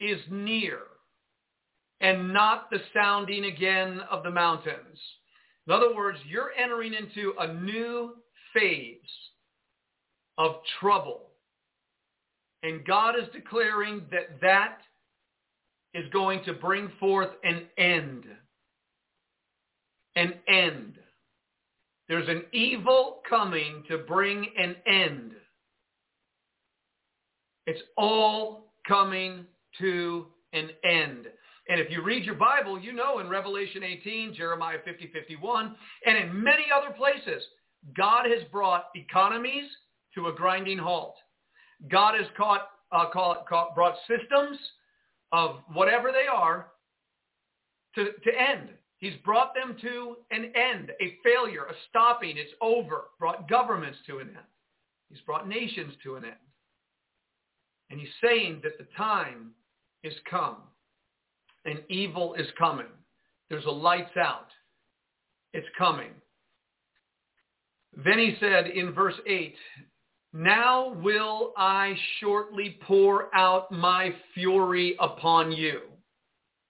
is near and not the sounding again of the mountains. In other words, you're entering into a new phase of trouble. And God is declaring that that is going to bring forth an end. An end. There's an evil coming to bring an end. It's all coming to an end. And if you read your Bible, you know in Revelation 18, Jeremiah 50, 51, and in many other places, God has brought economies to a grinding halt. God has caught, uh, caught, caught, brought systems of whatever they are to, to end. He's brought them to an end, a failure, a stopping. It's over. Brought governments to an end. He's brought nations to an end. And he's saying that the time is come and evil is coming. There's a lights out. It's coming. Then he said in verse 8, Now will I shortly pour out my fury upon you.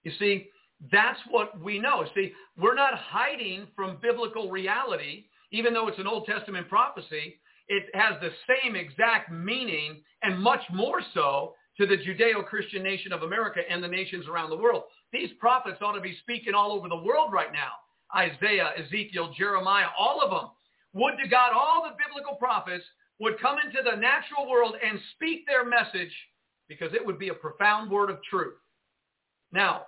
You see, that's what we know. See, we're not hiding from biblical reality, even though it's an Old Testament prophecy. It has the same exact meaning and much more so to the Judeo-Christian nation of America and the nations around the world. These prophets ought to be speaking all over the world right now Isaiah, Ezekiel, Jeremiah, all of them. Would to God all the biblical prophets would come into the natural world and speak their message because it would be a profound word of truth. Now,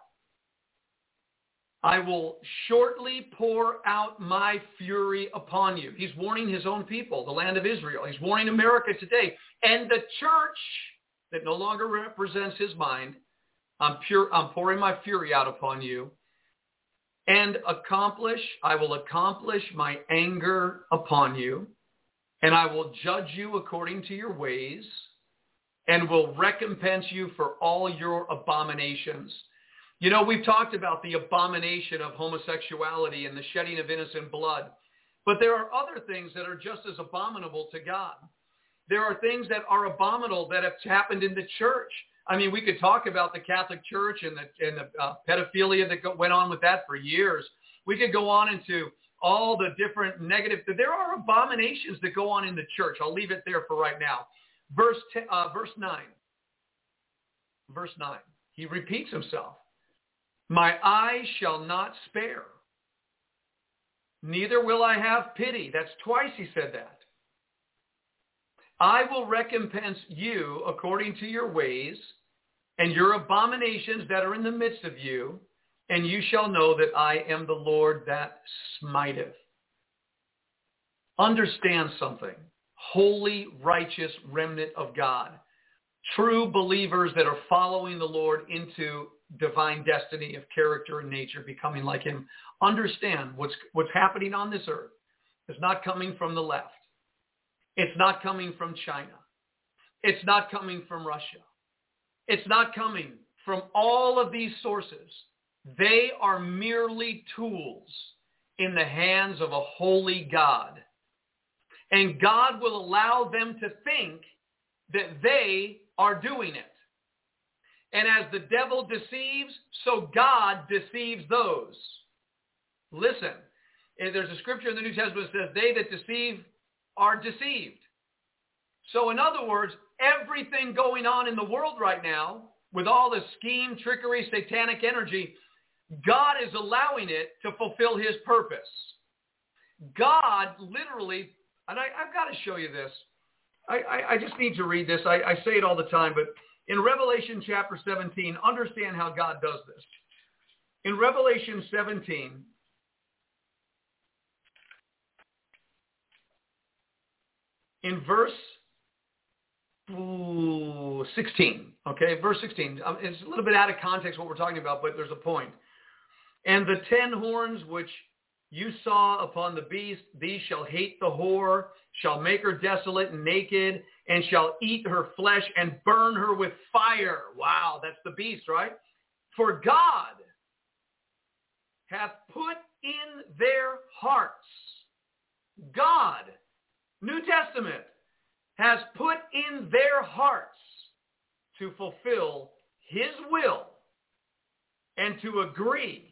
I will shortly pour out my fury upon you. He's warning his own people, the land of Israel. He's warning America today. And the church that no longer represents his mind, I'm, pure, I'm pouring my fury out upon you. And accomplish, I will accomplish my anger upon you. And I will judge you according to your ways and will recompense you for all your abominations. You know, we've talked about the abomination of homosexuality and the shedding of innocent blood. But there are other things that are just as abominable to God. There are things that are abominable that have happened in the church. I mean, we could talk about the Catholic Church and the, and the uh, pedophilia that went on with that for years. We could go on into all the different negative. There are abominations that go on in the church. I'll leave it there for right now. Verse, uh, verse 9. Verse 9. He repeats himself. My eye shall not spare. Neither will I have pity. That's twice he said that. I will recompense you according to your ways and your abominations that are in the midst of you, and you shall know that I am the Lord that smiteth. Understand something. Holy, righteous remnant of God. True believers that are following the Lord into divine destiny of character and nature, becoming like him. Understand what's, what's happening on this earth It's not coming from the left. It's not coming from China. It's not coming from Russia. It's not coming from all of these sources. They are merely tools in the hands of a holy God. And God will allow them to think that they are doing it. And as the devil deceives, so God deceives those. Listen, eh, there's a scripture in the New Testament that says, they that deceive are deceived. So in other words, everything going on in the world right now, with all the scheme, trickery, satanic energy, God is allowing it to fulfill his purpose. God literally, and I, have got to show you this. I, I, I, just need to read this. I, I say it all the time, but in Revelation chapter 17, understand how God does this. In Revelation 17, in verse ooh, 16, okay, verse 16. Um, it's a little bit out of context what we're talking about, but there's a point. And the ten horns which you saw upon the beast, these shall hate the whore, shall make her desolate and naked, and shall eat her flesh and burn her with fire. Wow, that's the beast, right? For God hath put in their hearts, God, New Testament, has put in their hearts to fulfill his will and to agree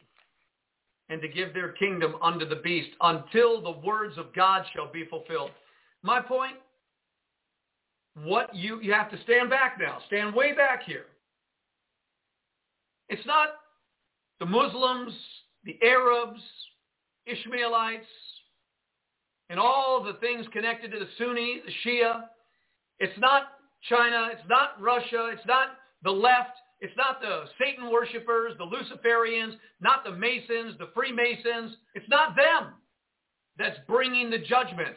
and to give their kingdom unto the beast until the words of God shall be fulfilled. My point, what you, you have to stand back now. Stand way back here. It's not the Muslims, the Arabs, Ishmaelites, and all the things connected to the Sunni, the Shia. It's not China. It's not Russia. It's not the left. It's not the Satan worshippers, the Luciferians, not the Masons, the Freemasons. It's not them that's bringing the judgment.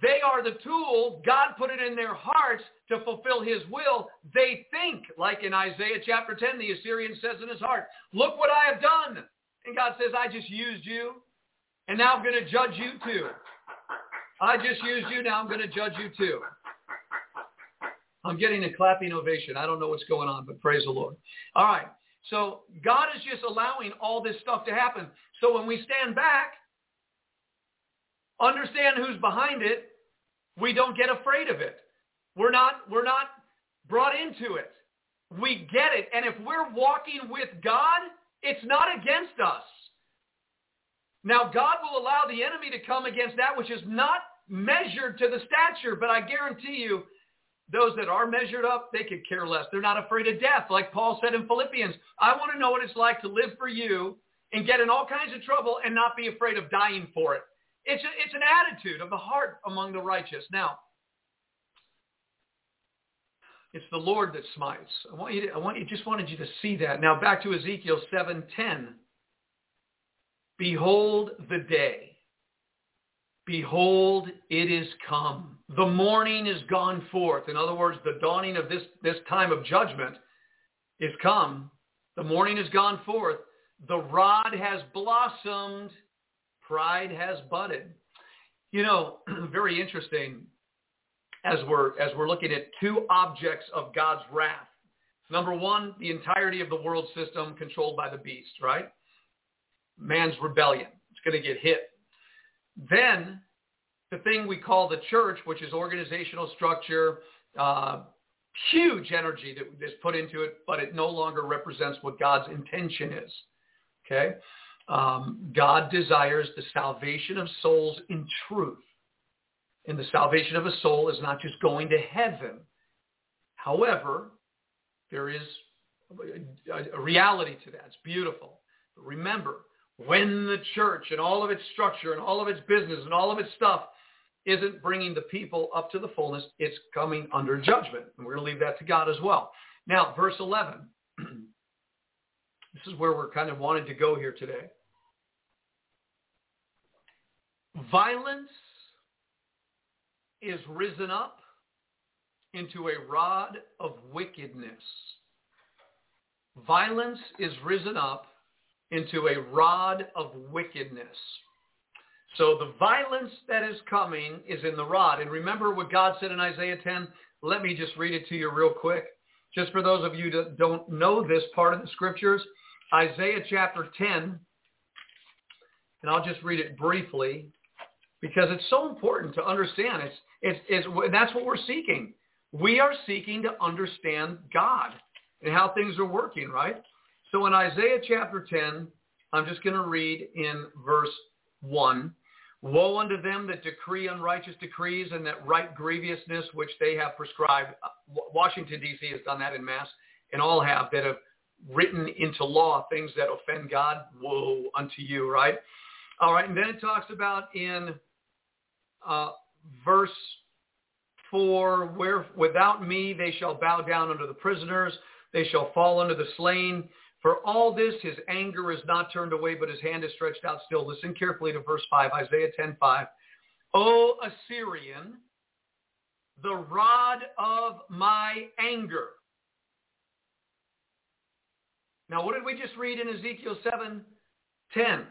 They are the tool. God put it in their hearts to fulfill his will. They think, like in Isaiah chapter 10, the Assyrian says in his heart, look what I have done. And God says, I just used you, and now I'm going to judge you too. I just used you, now I'm going to judge you too. I'm getting a clapping ovation. I don't know what's going on, but praise the Lord. All right. So God is just allowing all this stuff to happen. So when we stand back, understand who's behind it, we don't get afraid of it. We're not, we're not brought into it. We get it. And if we're walking with God, it's not against us. Now, God will allow the enemy to come against that which is not measured to the stature, but I guarantee you those that are measured up, they could care less. They're not afraid of death. Like Paul said in Philippians, I want to know what it's like to live for you and get in all kinds of trouble and not be afraid of dying for it. It's, a, it's an attitude of the heart among the righteous. Now, it's the Lord that smites. I want you to, I want you, just wanted you to see that. Now back to Ezekiel 7:10. Behold the day. Behold, it is come. The morning is gone forth. In other words, the dawning of this, this time of judgment is come. The morning is gone forth. The rod has blossomed. Pride has budded. You know, very interesting as we're, as we're looking at two objects of God's wrath. Number one, the entirety of the world system controlled by the beast, right? Man's rebellion. It's going to get hit. Then the thing we call the church, which is organizational structure, uh, huge energy that is put into it, but it no longer represents what God's intention is. Okay? Um, God desires the salvation of souls in truth. And the salvation of a soul is not just going to heaven. However, there is a, a reality to that. It's beautiful. But remember, when the church and all of its structure and all of its business and all of its stuff isn't bringing the people up to the fullness, it's coming under judgment. And we're going to leave that to God as well. Now, verse 11. this is where we're kind of wanting to go here today. Violence is risen up into a rod of wickedness. Violence is risen up into a rod of wickedness. So the violence that is coming is in the rod. And remember what God said in Isaiah 10? Let me just read it to you real quick. Just for those of you that don't know this part of the scriptures, Isaiah chapter 10, and I'll just read it briefly because it's so important to understand. It's, it's, it's, that's what we're seeking. We are seeking to understand God and how things are working, right? So in Isaiah chapter 10, I'm just going to read in verse 1. Woe unto them that decree unrighteous decrees and that write grievousness which they have prescribed. Uh, Washington, D.C. has done that in mass, and all have that have written into law things that offend God. Woe unto you, right? All right, and then it talks about in uh, verse 4, where without me they shall bow down under the prisoners, they shall fall under the slain. For all this, his anger is not turned away, but his hand is stretched out still. Listen carefully to verse 5, Isaiah 10:5. O Assyrian, the rod of my anger. Now, what did we just read in Ezekiel 7:10?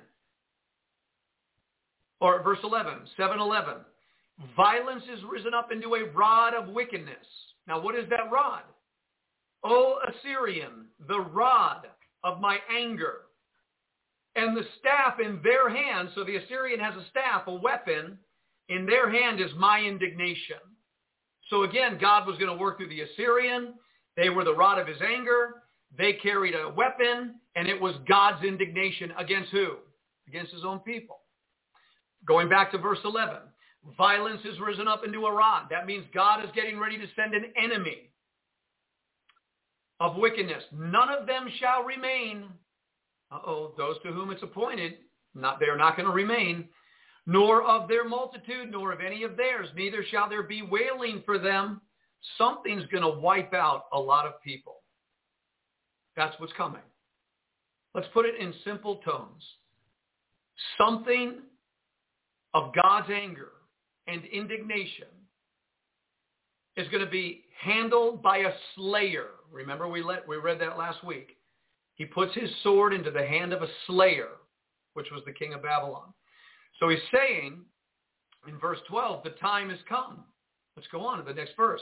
Or verse 11, 7:11. Violence is risen up into a rod of wickedness. Now, what is that rod? O Assyrian, the rod of my anger. And the staff in their hand, so the Assyrian has a staff, a weapon, in their hand is my indignation. So again, God was going to work through the Assyrian. They were the rod of his anger. They carried a weapon, and it was God's indignation against who? Against his own people. Going back to verse 11, violence has risen up into a rod. That means God is getting ready to send an enemy of wickedness. None of them shall remain. Uh-oh, those to whom it's appointed, not, they are not going to remain. Nor of their multitude, nor of any of theirs. Neither shall there be wailing for them. Something's going to wipe out a lot of people. That's what's coming. Let's put it in simple tones. Something of God's anger and indignation is going to be handled by a slayer. Remember we, let, we read that last week. He puts his sword into the hand of a slayer, which was the king of Babylon. So he's saying in verse 12, the time has come. Let's go on to the next verse.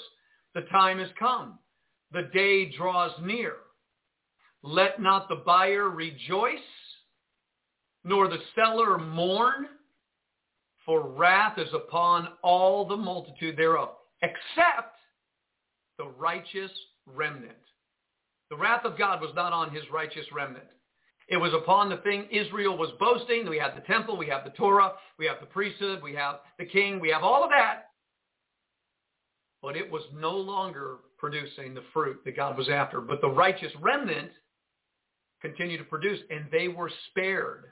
The time has come. The day draws near. Let not the buyer rejoice, nor the seller mourn, for wrath is upon all the multitude thereof, except the righteous remnant. The wrath of God was not on his righteous remnant. It was upon the thing Israel was boasting. We have the temple, we have the Torah, we have the priesthood, we have the king, we have all of that. But it was no longer producing the fruit that God was after. But the righteous remnant continued to produce, and they were spared.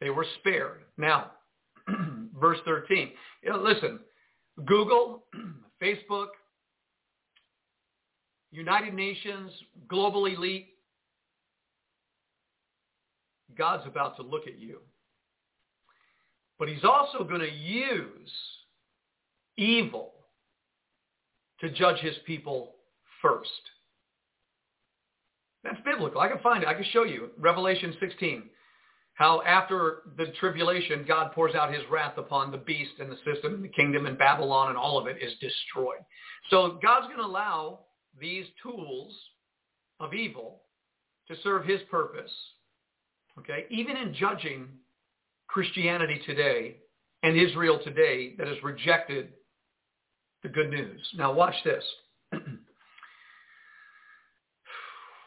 They were spared. Now, verse 13. You know, listen, Google, Facebook, United Nations, global elite, God's about to look at you. But he's also going to use evil to judge his people first. That's biblical. I can find it. I can show you. Revelation 16. How after the tribulation, God pours out his wrath upon the beast and the system and the kingdom and Babylon and all of it is destroyed. So God's going to allow these tools of evil to serve his purpose. Okay? Even in judging Christianity today and Israel today that has rejected the good news. Now watch this.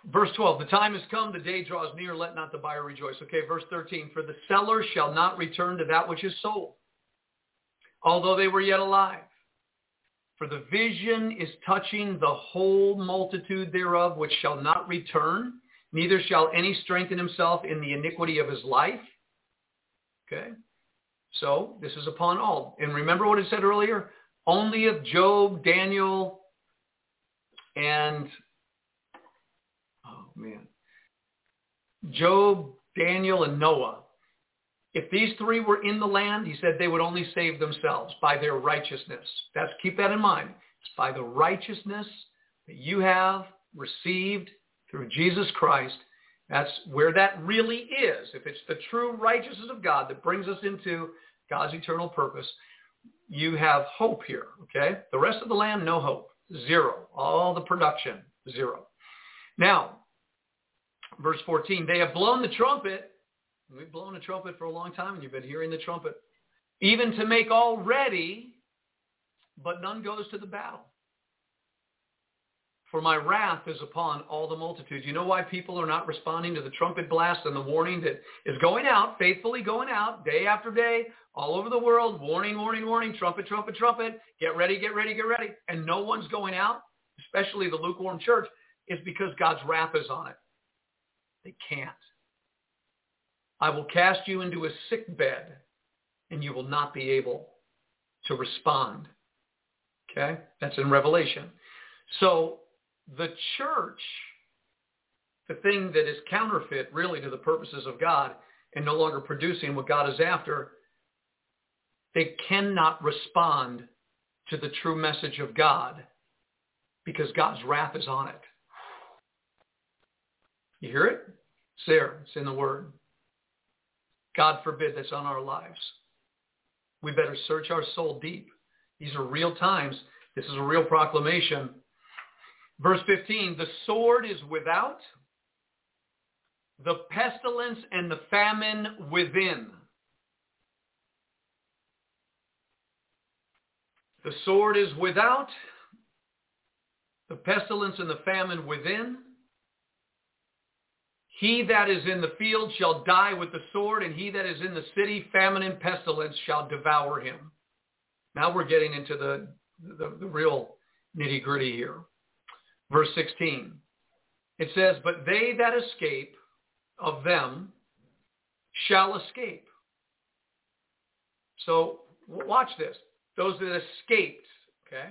Verse 12, the time has come, the day draws near, let not the buyer rejoice. Okay, verse 13, for the seller shall not return to that which is sold, although they were yet alive. For the vision is touching the whole multitude thereof, which shall not return, neither shall any strengthen himself in the iniquity of his life. Okay? So this is upon all. And remember what it said earlier? Only of Job, Daniel, and, man, Job, Daniel, and Noah. If these three were in the land, he said they would only save themselves by their righteousness. That's keep that in mind. It's by the righteousness that you have received through Jesus Christ that's where that really is. If it's the true righteousness of God that brings us into God's eternal purpose, you have hope here, okay? The rest of the land, no hope. Zero. All the production, zero. Now, verse 14, they have blown the trumpet. We've blown a trumpet for a long time, and you've been hearing the trumpet. Even to make all ready, but none goes to the battle for my wrath is upon all the multitudes. You know why people are not responding to the trumpet blast and the warning that is going out, faithfully going out, day after day, all over the world, warning, warning, warning, trumpet, trumpet, trumpet, get ready, get ready, get ready. And no one's going out, especially the lukewarm church, is because God's wrath is on it. They can't. I will cast you into a sick bed and you will not be able to respond. Okay? That's in Revelation. So the church, the thing that is counterfeit really to the purposes of God and no longer producing what God is after, they cannot respond to the true message of God because God's wrath is on it. You hear it? It's there. It's in the Word. God forbid that's on our lives. We better search our soul deep. These are real times. This is a real proclamation. Verse 15, the sword is without, the pestilence and the famine within. The sword is without, the pestilence and the famine within. He that is in the field shall die with the sword, and he that is in the city, famine and pestilence shall devour him. Now we're getting into the, the, the real nitty gritty here verse 16. It says, but they that escape of them shall escape. So watch this. Those that escaped, okay?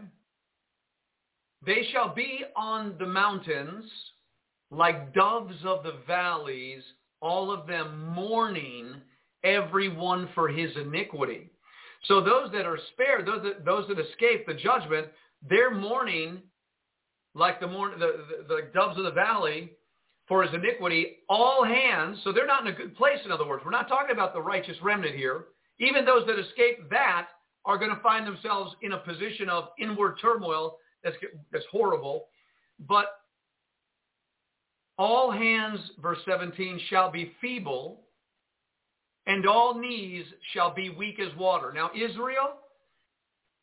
They shall be on the mountains like doves of the valleys, all of them mourning, every one for his iniquity. So those that are spared, those that, those that escape the judgment, they're mourning like the, morning, the, the, the doves of the valley for his iniquity, all hands, so they're not in a good place, in other words. We're not talking about the righteous remnant here. Even those that escape that are going to find themselves in a position of inward turmoil that's, that's horrible. But all hands, verse 17, shall be feeble, and all knees shall be weak as water. Now, Israel,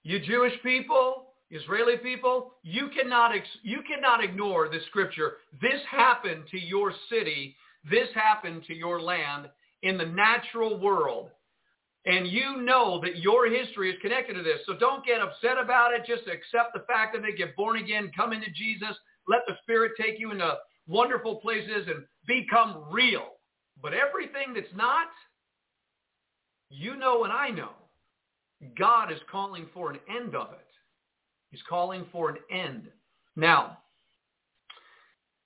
you Jewish people, Israeli people, you cannot, you cannot ignore the scripture. This happened to your city. This happened to your land in the natural world. And you know that your history is connected to this. So don't get upset about it. Just accept the fact that they Get born again. Come into Jesus. Let the Spirit take you into wonderful places and become real. But everything that's not, you know and I know, God is calling for an end of it. He's calling for an end. Now,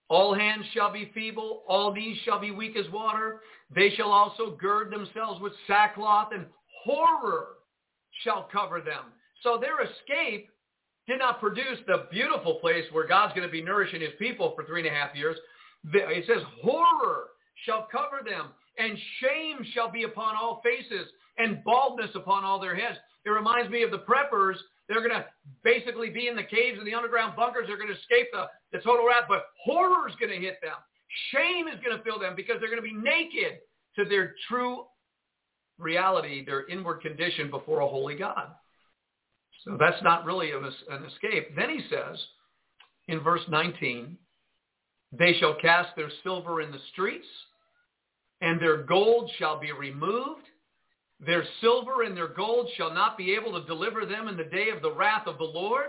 all hands shall be feeble, all knees shall be weak as water. They shall also gird themselves with sackcloth, and horror shall cover them. So their escape did not produce the beautiful place where God's going to be nourishing his people for three and a half years. It says, horror shall cover them, and shame shall be upon all faces, and baldness upon all their heads. It reminds me of the preppers. They're going to basically be in the caves and the underground bunkers. They're going to escape the, the total wrath, but horror is going to hit them. Shame is going to fill them because they're going to be naked to their true reality, their inward condition before a holy God. So that's not really an escape. Then he says in verse 19, they shall cast their silver in the streets, and their gold shall be removed. Their silver and their gold shall not be able to deliver them in the day of the wrath of the Lord.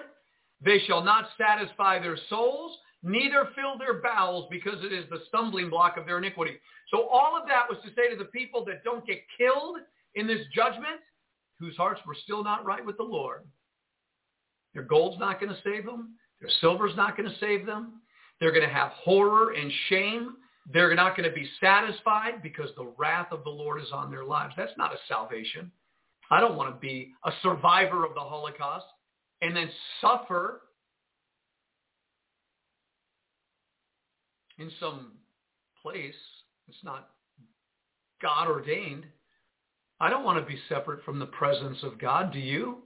They shall not satisfy their souls, neither fill their bowels, because it is the stumbling block of their iniquity. So all of that was to say to the people that don't get killed in this judgment, whose hearts were still not right with the Lord. Their gold's not going to save them. Their silver's not going to save them. They're going to have horror and shame. They're not going to be satisfied because the wrath of the Lord is on their lives. That's not a salvation. I don't want to be a survivor of the Holocaust and then suffer in some place it's not God ordained. I don't want to be separate from the presence of God. Do you?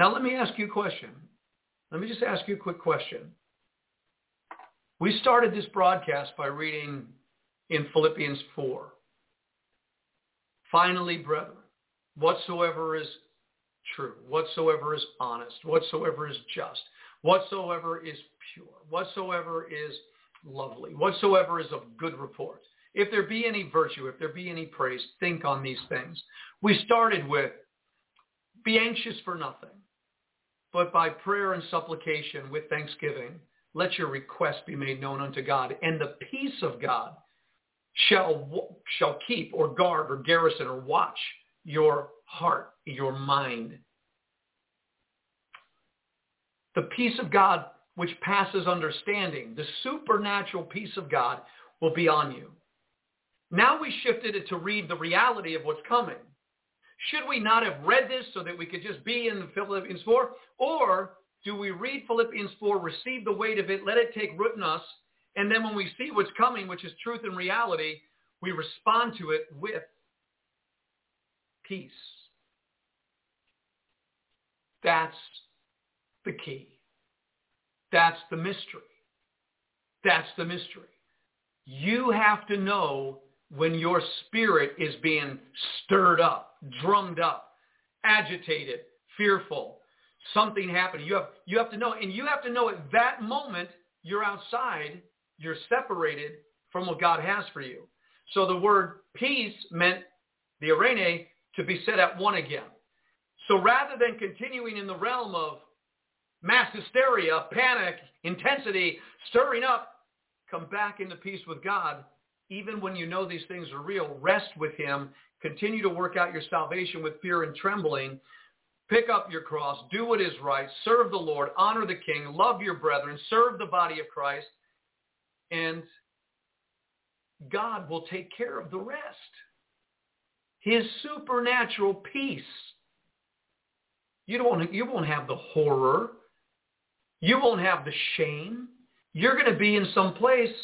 Now let me ask you a question. Let me just ask you a quick question. We started this broadcast by reading in Philippians 4. Finally, brethren, whatsoever is true, whatsoever is honest, whatsoever is just, whatsoever is pure, whatsoever is lovely, whatsoever is of good report, if there be any virtue, if there be any praise, think on these things. We started with, be anxious for nothing, but by prayer and supplication with thanksgiving, let your request be made known unto God, and the peace of God shall, shall keep or guard or garrison or watch your heart, your mind. The peace of God which passes understanding, the supernatural peace of God will be on you. Now we shifted it to read the reality of what's coming. Should we not have read this so that we could just be in Philippians 4? Or do we read Philippians 4, receive the weight of it, let it take root in us, and then when we see what's coming, which is truth and reality, we respond to it with peace. That's the key. That's the mystery. That's the mystery. You have to know when your spirit is being stirred up, drummed up, agitated, fearful, something happening. You have, you have to know, and you have to know at that moment you're outside, you're separated from what God has for you. So the word peace meant the eirene to be set at one again. So rather than continuing in the realm of mass hysteria, panic, intensity, stirring up, come back into peace with God. Even when you know these things are real, rest with him. Continue to work out your salvation with fear and trembling. Pick up your cross. Do what is right. Serve the Lord. Honor the king. Love your brethren. Serve the body of Christ. And God will take care of the rest. His supernatural peace. You, don't, you won't have the horror you won't have the shame. You're going to be in some place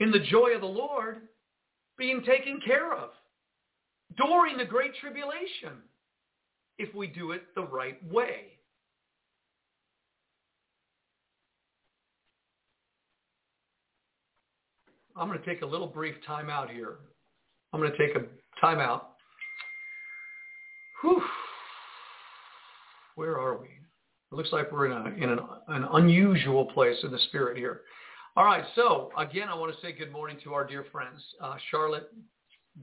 in the joy of the Lord being taken care of during the great tribulation if we do it the right way. I'm going to take a little brief time out here. I'm going to take a time out. Whew. Where are we? It looks like we're in, a, in an, an unusual place in the spirit here. All right, so again, I want to say good morning to our dear friends, uh, Charlotte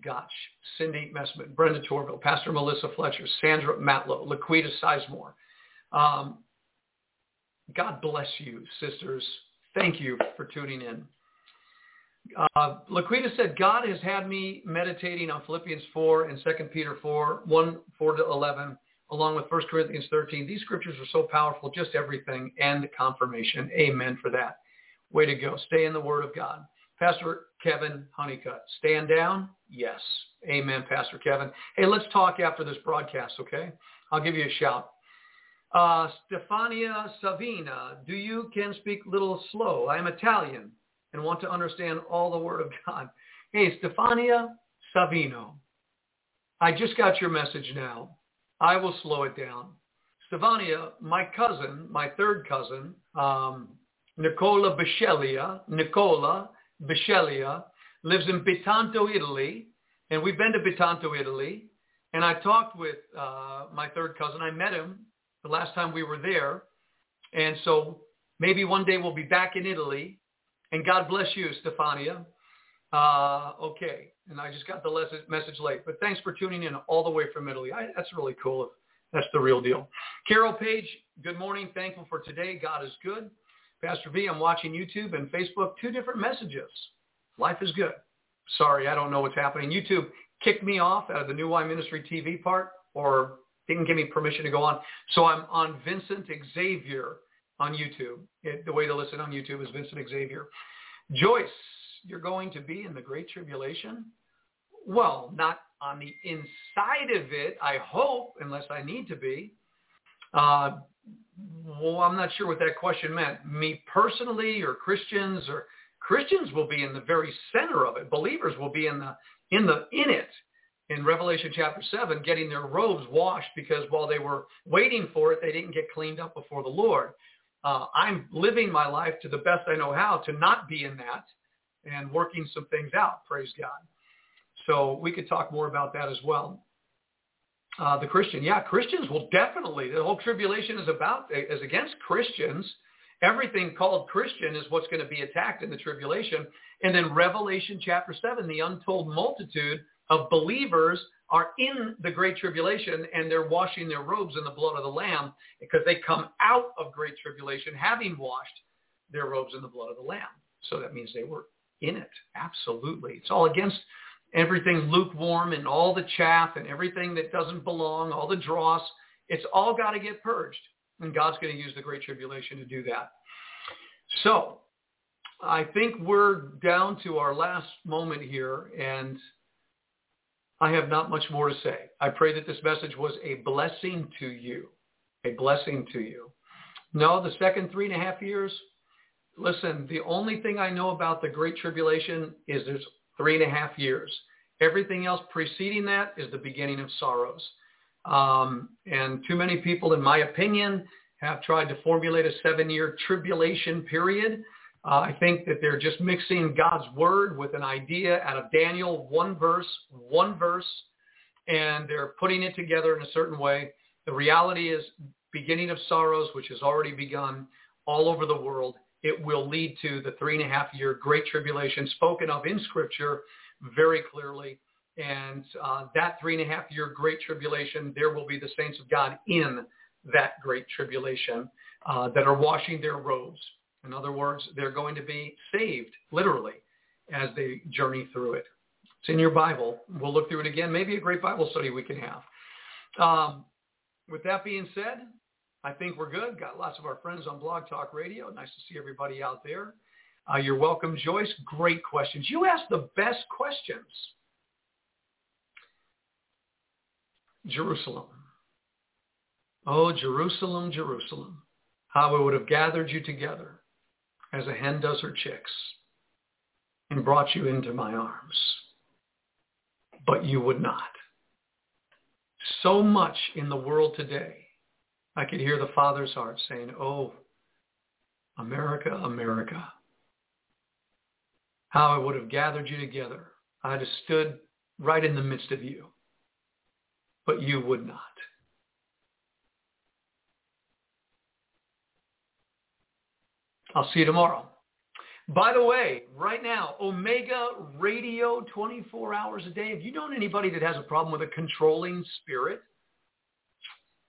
Gotch, Cindy Messman, Brenda Torville, Pastor Melissa Fletcher, Sandra Matlow, Laquita Sizemore. Um, God bless you, sisters. Thank you for tuning in. Uh, Laquita said, God has had me meditating on Philippians 4 and 2 Peter 4, 1, 4 to 11, along with 1 Corinthians 13. These scriptures are so powerful, just everything and confirmation. Amen for that. Way to go. Stay in the word of God. Pastor Kevin Honeycutt, stand down? Yes. Amen, Pastor Kevin. Hey, let's talk after this broadcast, okay? I'll give you a shout. Uh, Stefania Savina, do you can speak little slow? I am Italian and want to understand all the word of God. Hey, Stefania Savino, I just got your message now. I will slow it down. Stefania, my cousin, my third cousin, um, Nicola Bisceglia, Nicola Bisceglia, lives in Bitonto, Italy, and we've been to Bitonto, Italy, and I talked with uh, my third cousin. I met him the last time we were there, and so maybe one day we'll be back in Italy, and God bless you, Stefania. Uh, okay, and I just got the message late, but thanks for tuning in all the way from Italy. I, that's really cool. That's the real deal. Carol Page, good morning. Thankful for today. God is good. Pastor V, I'm watching YouTube and Facebook, two different messages. Life is good. Sorry, I don't know what's happening. YouTube kicked me off out of the New Wine Ministry TV part or didn't give me permission to go on. So I'm on Vincent Xavier on YouTube. It, the way to listen on YouTube is Vincent Xavier. Joyce, you're going to be in the Great Tribulation? Well, not on the inside of it, I hope, unless I need to be. Uh, well, I'm not sure what that question meant. Me personally or Christians or Christians will be in the very center of it. Believers will be in the in the in it. In Revelation chapter 7, getting their robes washed because while they were waiting for it, they didn't get cleaned up before the Lord. Uh, I'm living my life to the best I know how to not be in that and working some things out, praise God. So we could talk more about that as well uh, the Christian. Yeah, Christians will definitely. The whole tribulation is about is against Christians. Everything called Christian is what's going to be attacked in the tribulation. And then Revelation chapter 7, the untold multitude of believers are in the great tribulation and they're washing their robes in the blood of the Lamb because they come out of great tribulation having washed their robes in the blood of the Lamb. So that means they were in it. Absolutely. It's all against everything lukewarm and all the chaff and everything that doesn't belong, all the dross, it's all got to get purged. And God's going to use the Great Tribulation to do that. So I think we're down to our last moment here, and I have not much more to say. I pray that this message was a blessing to you, a blessing to you. No, the second three and a half years, listen, the only thing I know about the Great Tribulation is there's three and a half years. Everything else preceding that is the beginning of sorrows. Um, and too many people, in my opinion, have tried to formulate a seven-year tribulation period. Uh, I think that they're just mixing God's word with an idea out of Daniel, one verse, one verse, and they're putting it together in a certain way. The reality is beginning of sorrows, which has already begun all over the world it will lead to the three and a half year great tribulation spoken of in scripture very clearly. And uh, that three and a half year great tribulation, there will be the saints of God in that great tribulation uh, that are washing their robes. In other words, they're going to be saved, literally, as they journey through it. It's in your Bible. We'll look through it again. Maybe a great Bible study we can have. Um, with that being said, I think we're good. Got lots of our friends on Blog Talk Radio. Nice to see everybody out there. Uh, you're welcome, Joyce. Great questions. You asked the best questions. Jerusalem. Oh, Jerusalem, Jerusalem. How I would have gathered you together as a hen does her chicks and brought you into my arms. But you would not. So much in the world today I could hear the Father's heart saying, oh, America, America, how I would have gathered you together. I'd have stood right in the midst of you, but you would not. I'll see you tomorrow. By the way, right now, Omega Radio 24 hours a day. Have you known anybody that has a problem with a controlling spirit?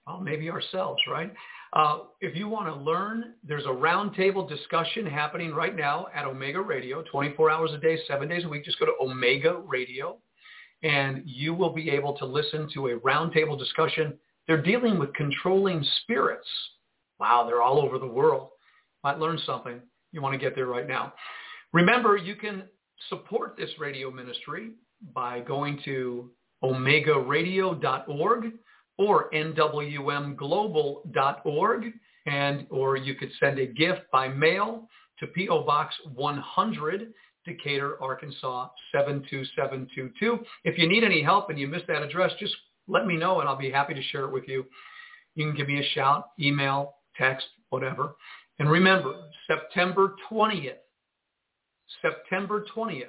Well, maybe ourselves, right? Uh, if you want to learn, there's a roundtable discussion happening right now at Omega Radio, 24 hours a day, seven days a week. Just go to Omega Radio, and you will be able to listen to a roundtable discussion. They're dealing with controlling spirits. Wow, they're all over the world. Might learn something. You want to get there right now. Remember, you can support this radio ministry by going to omegaradio.org or nwmglobal.org and or you could send a gift by mail to P.O. Box 100, Decatur, Arkansas 72722. If you need any help and you missed that address, just let me know and I'll be happy to share it with you. You can give me a shout, email, text, whatever. And remember, September 20th, September 20th,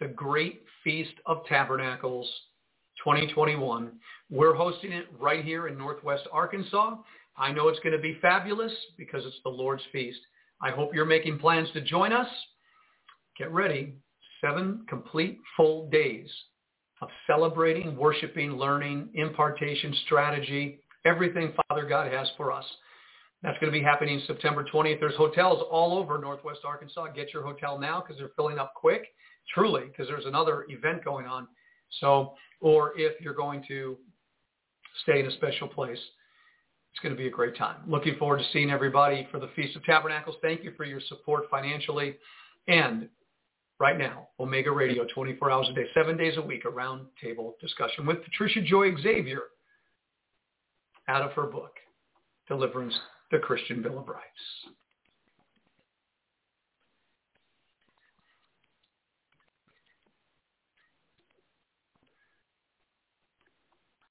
the Great Feast of Tabernacles 2021. We're hosting it right here in Northwest Arkansas. I know it's going to be fabulous because it's the Lord's Feast. I hope you're making plans to join us. Get ready. Seven complete full days of celebrating, worshiping, learning, impartation, strategy, everything Father God has for us. That's going to be happening September 20th. There's hotels all over Northwest Arkansas. Get your hotel now because they're filling up quick, truly, because there's another event going on. So, or if you're going to stay in a special place, it's going to be a great time. Looking forward to seeing everybody for the Feast of Tabernacles. Thank you for your support financially. And right now, Omega Radio, 24 hours a day, seven days a week, a round table discussion with Patricia Joy Xavier out of her book, Deliverance, the Christian Bill of Rights.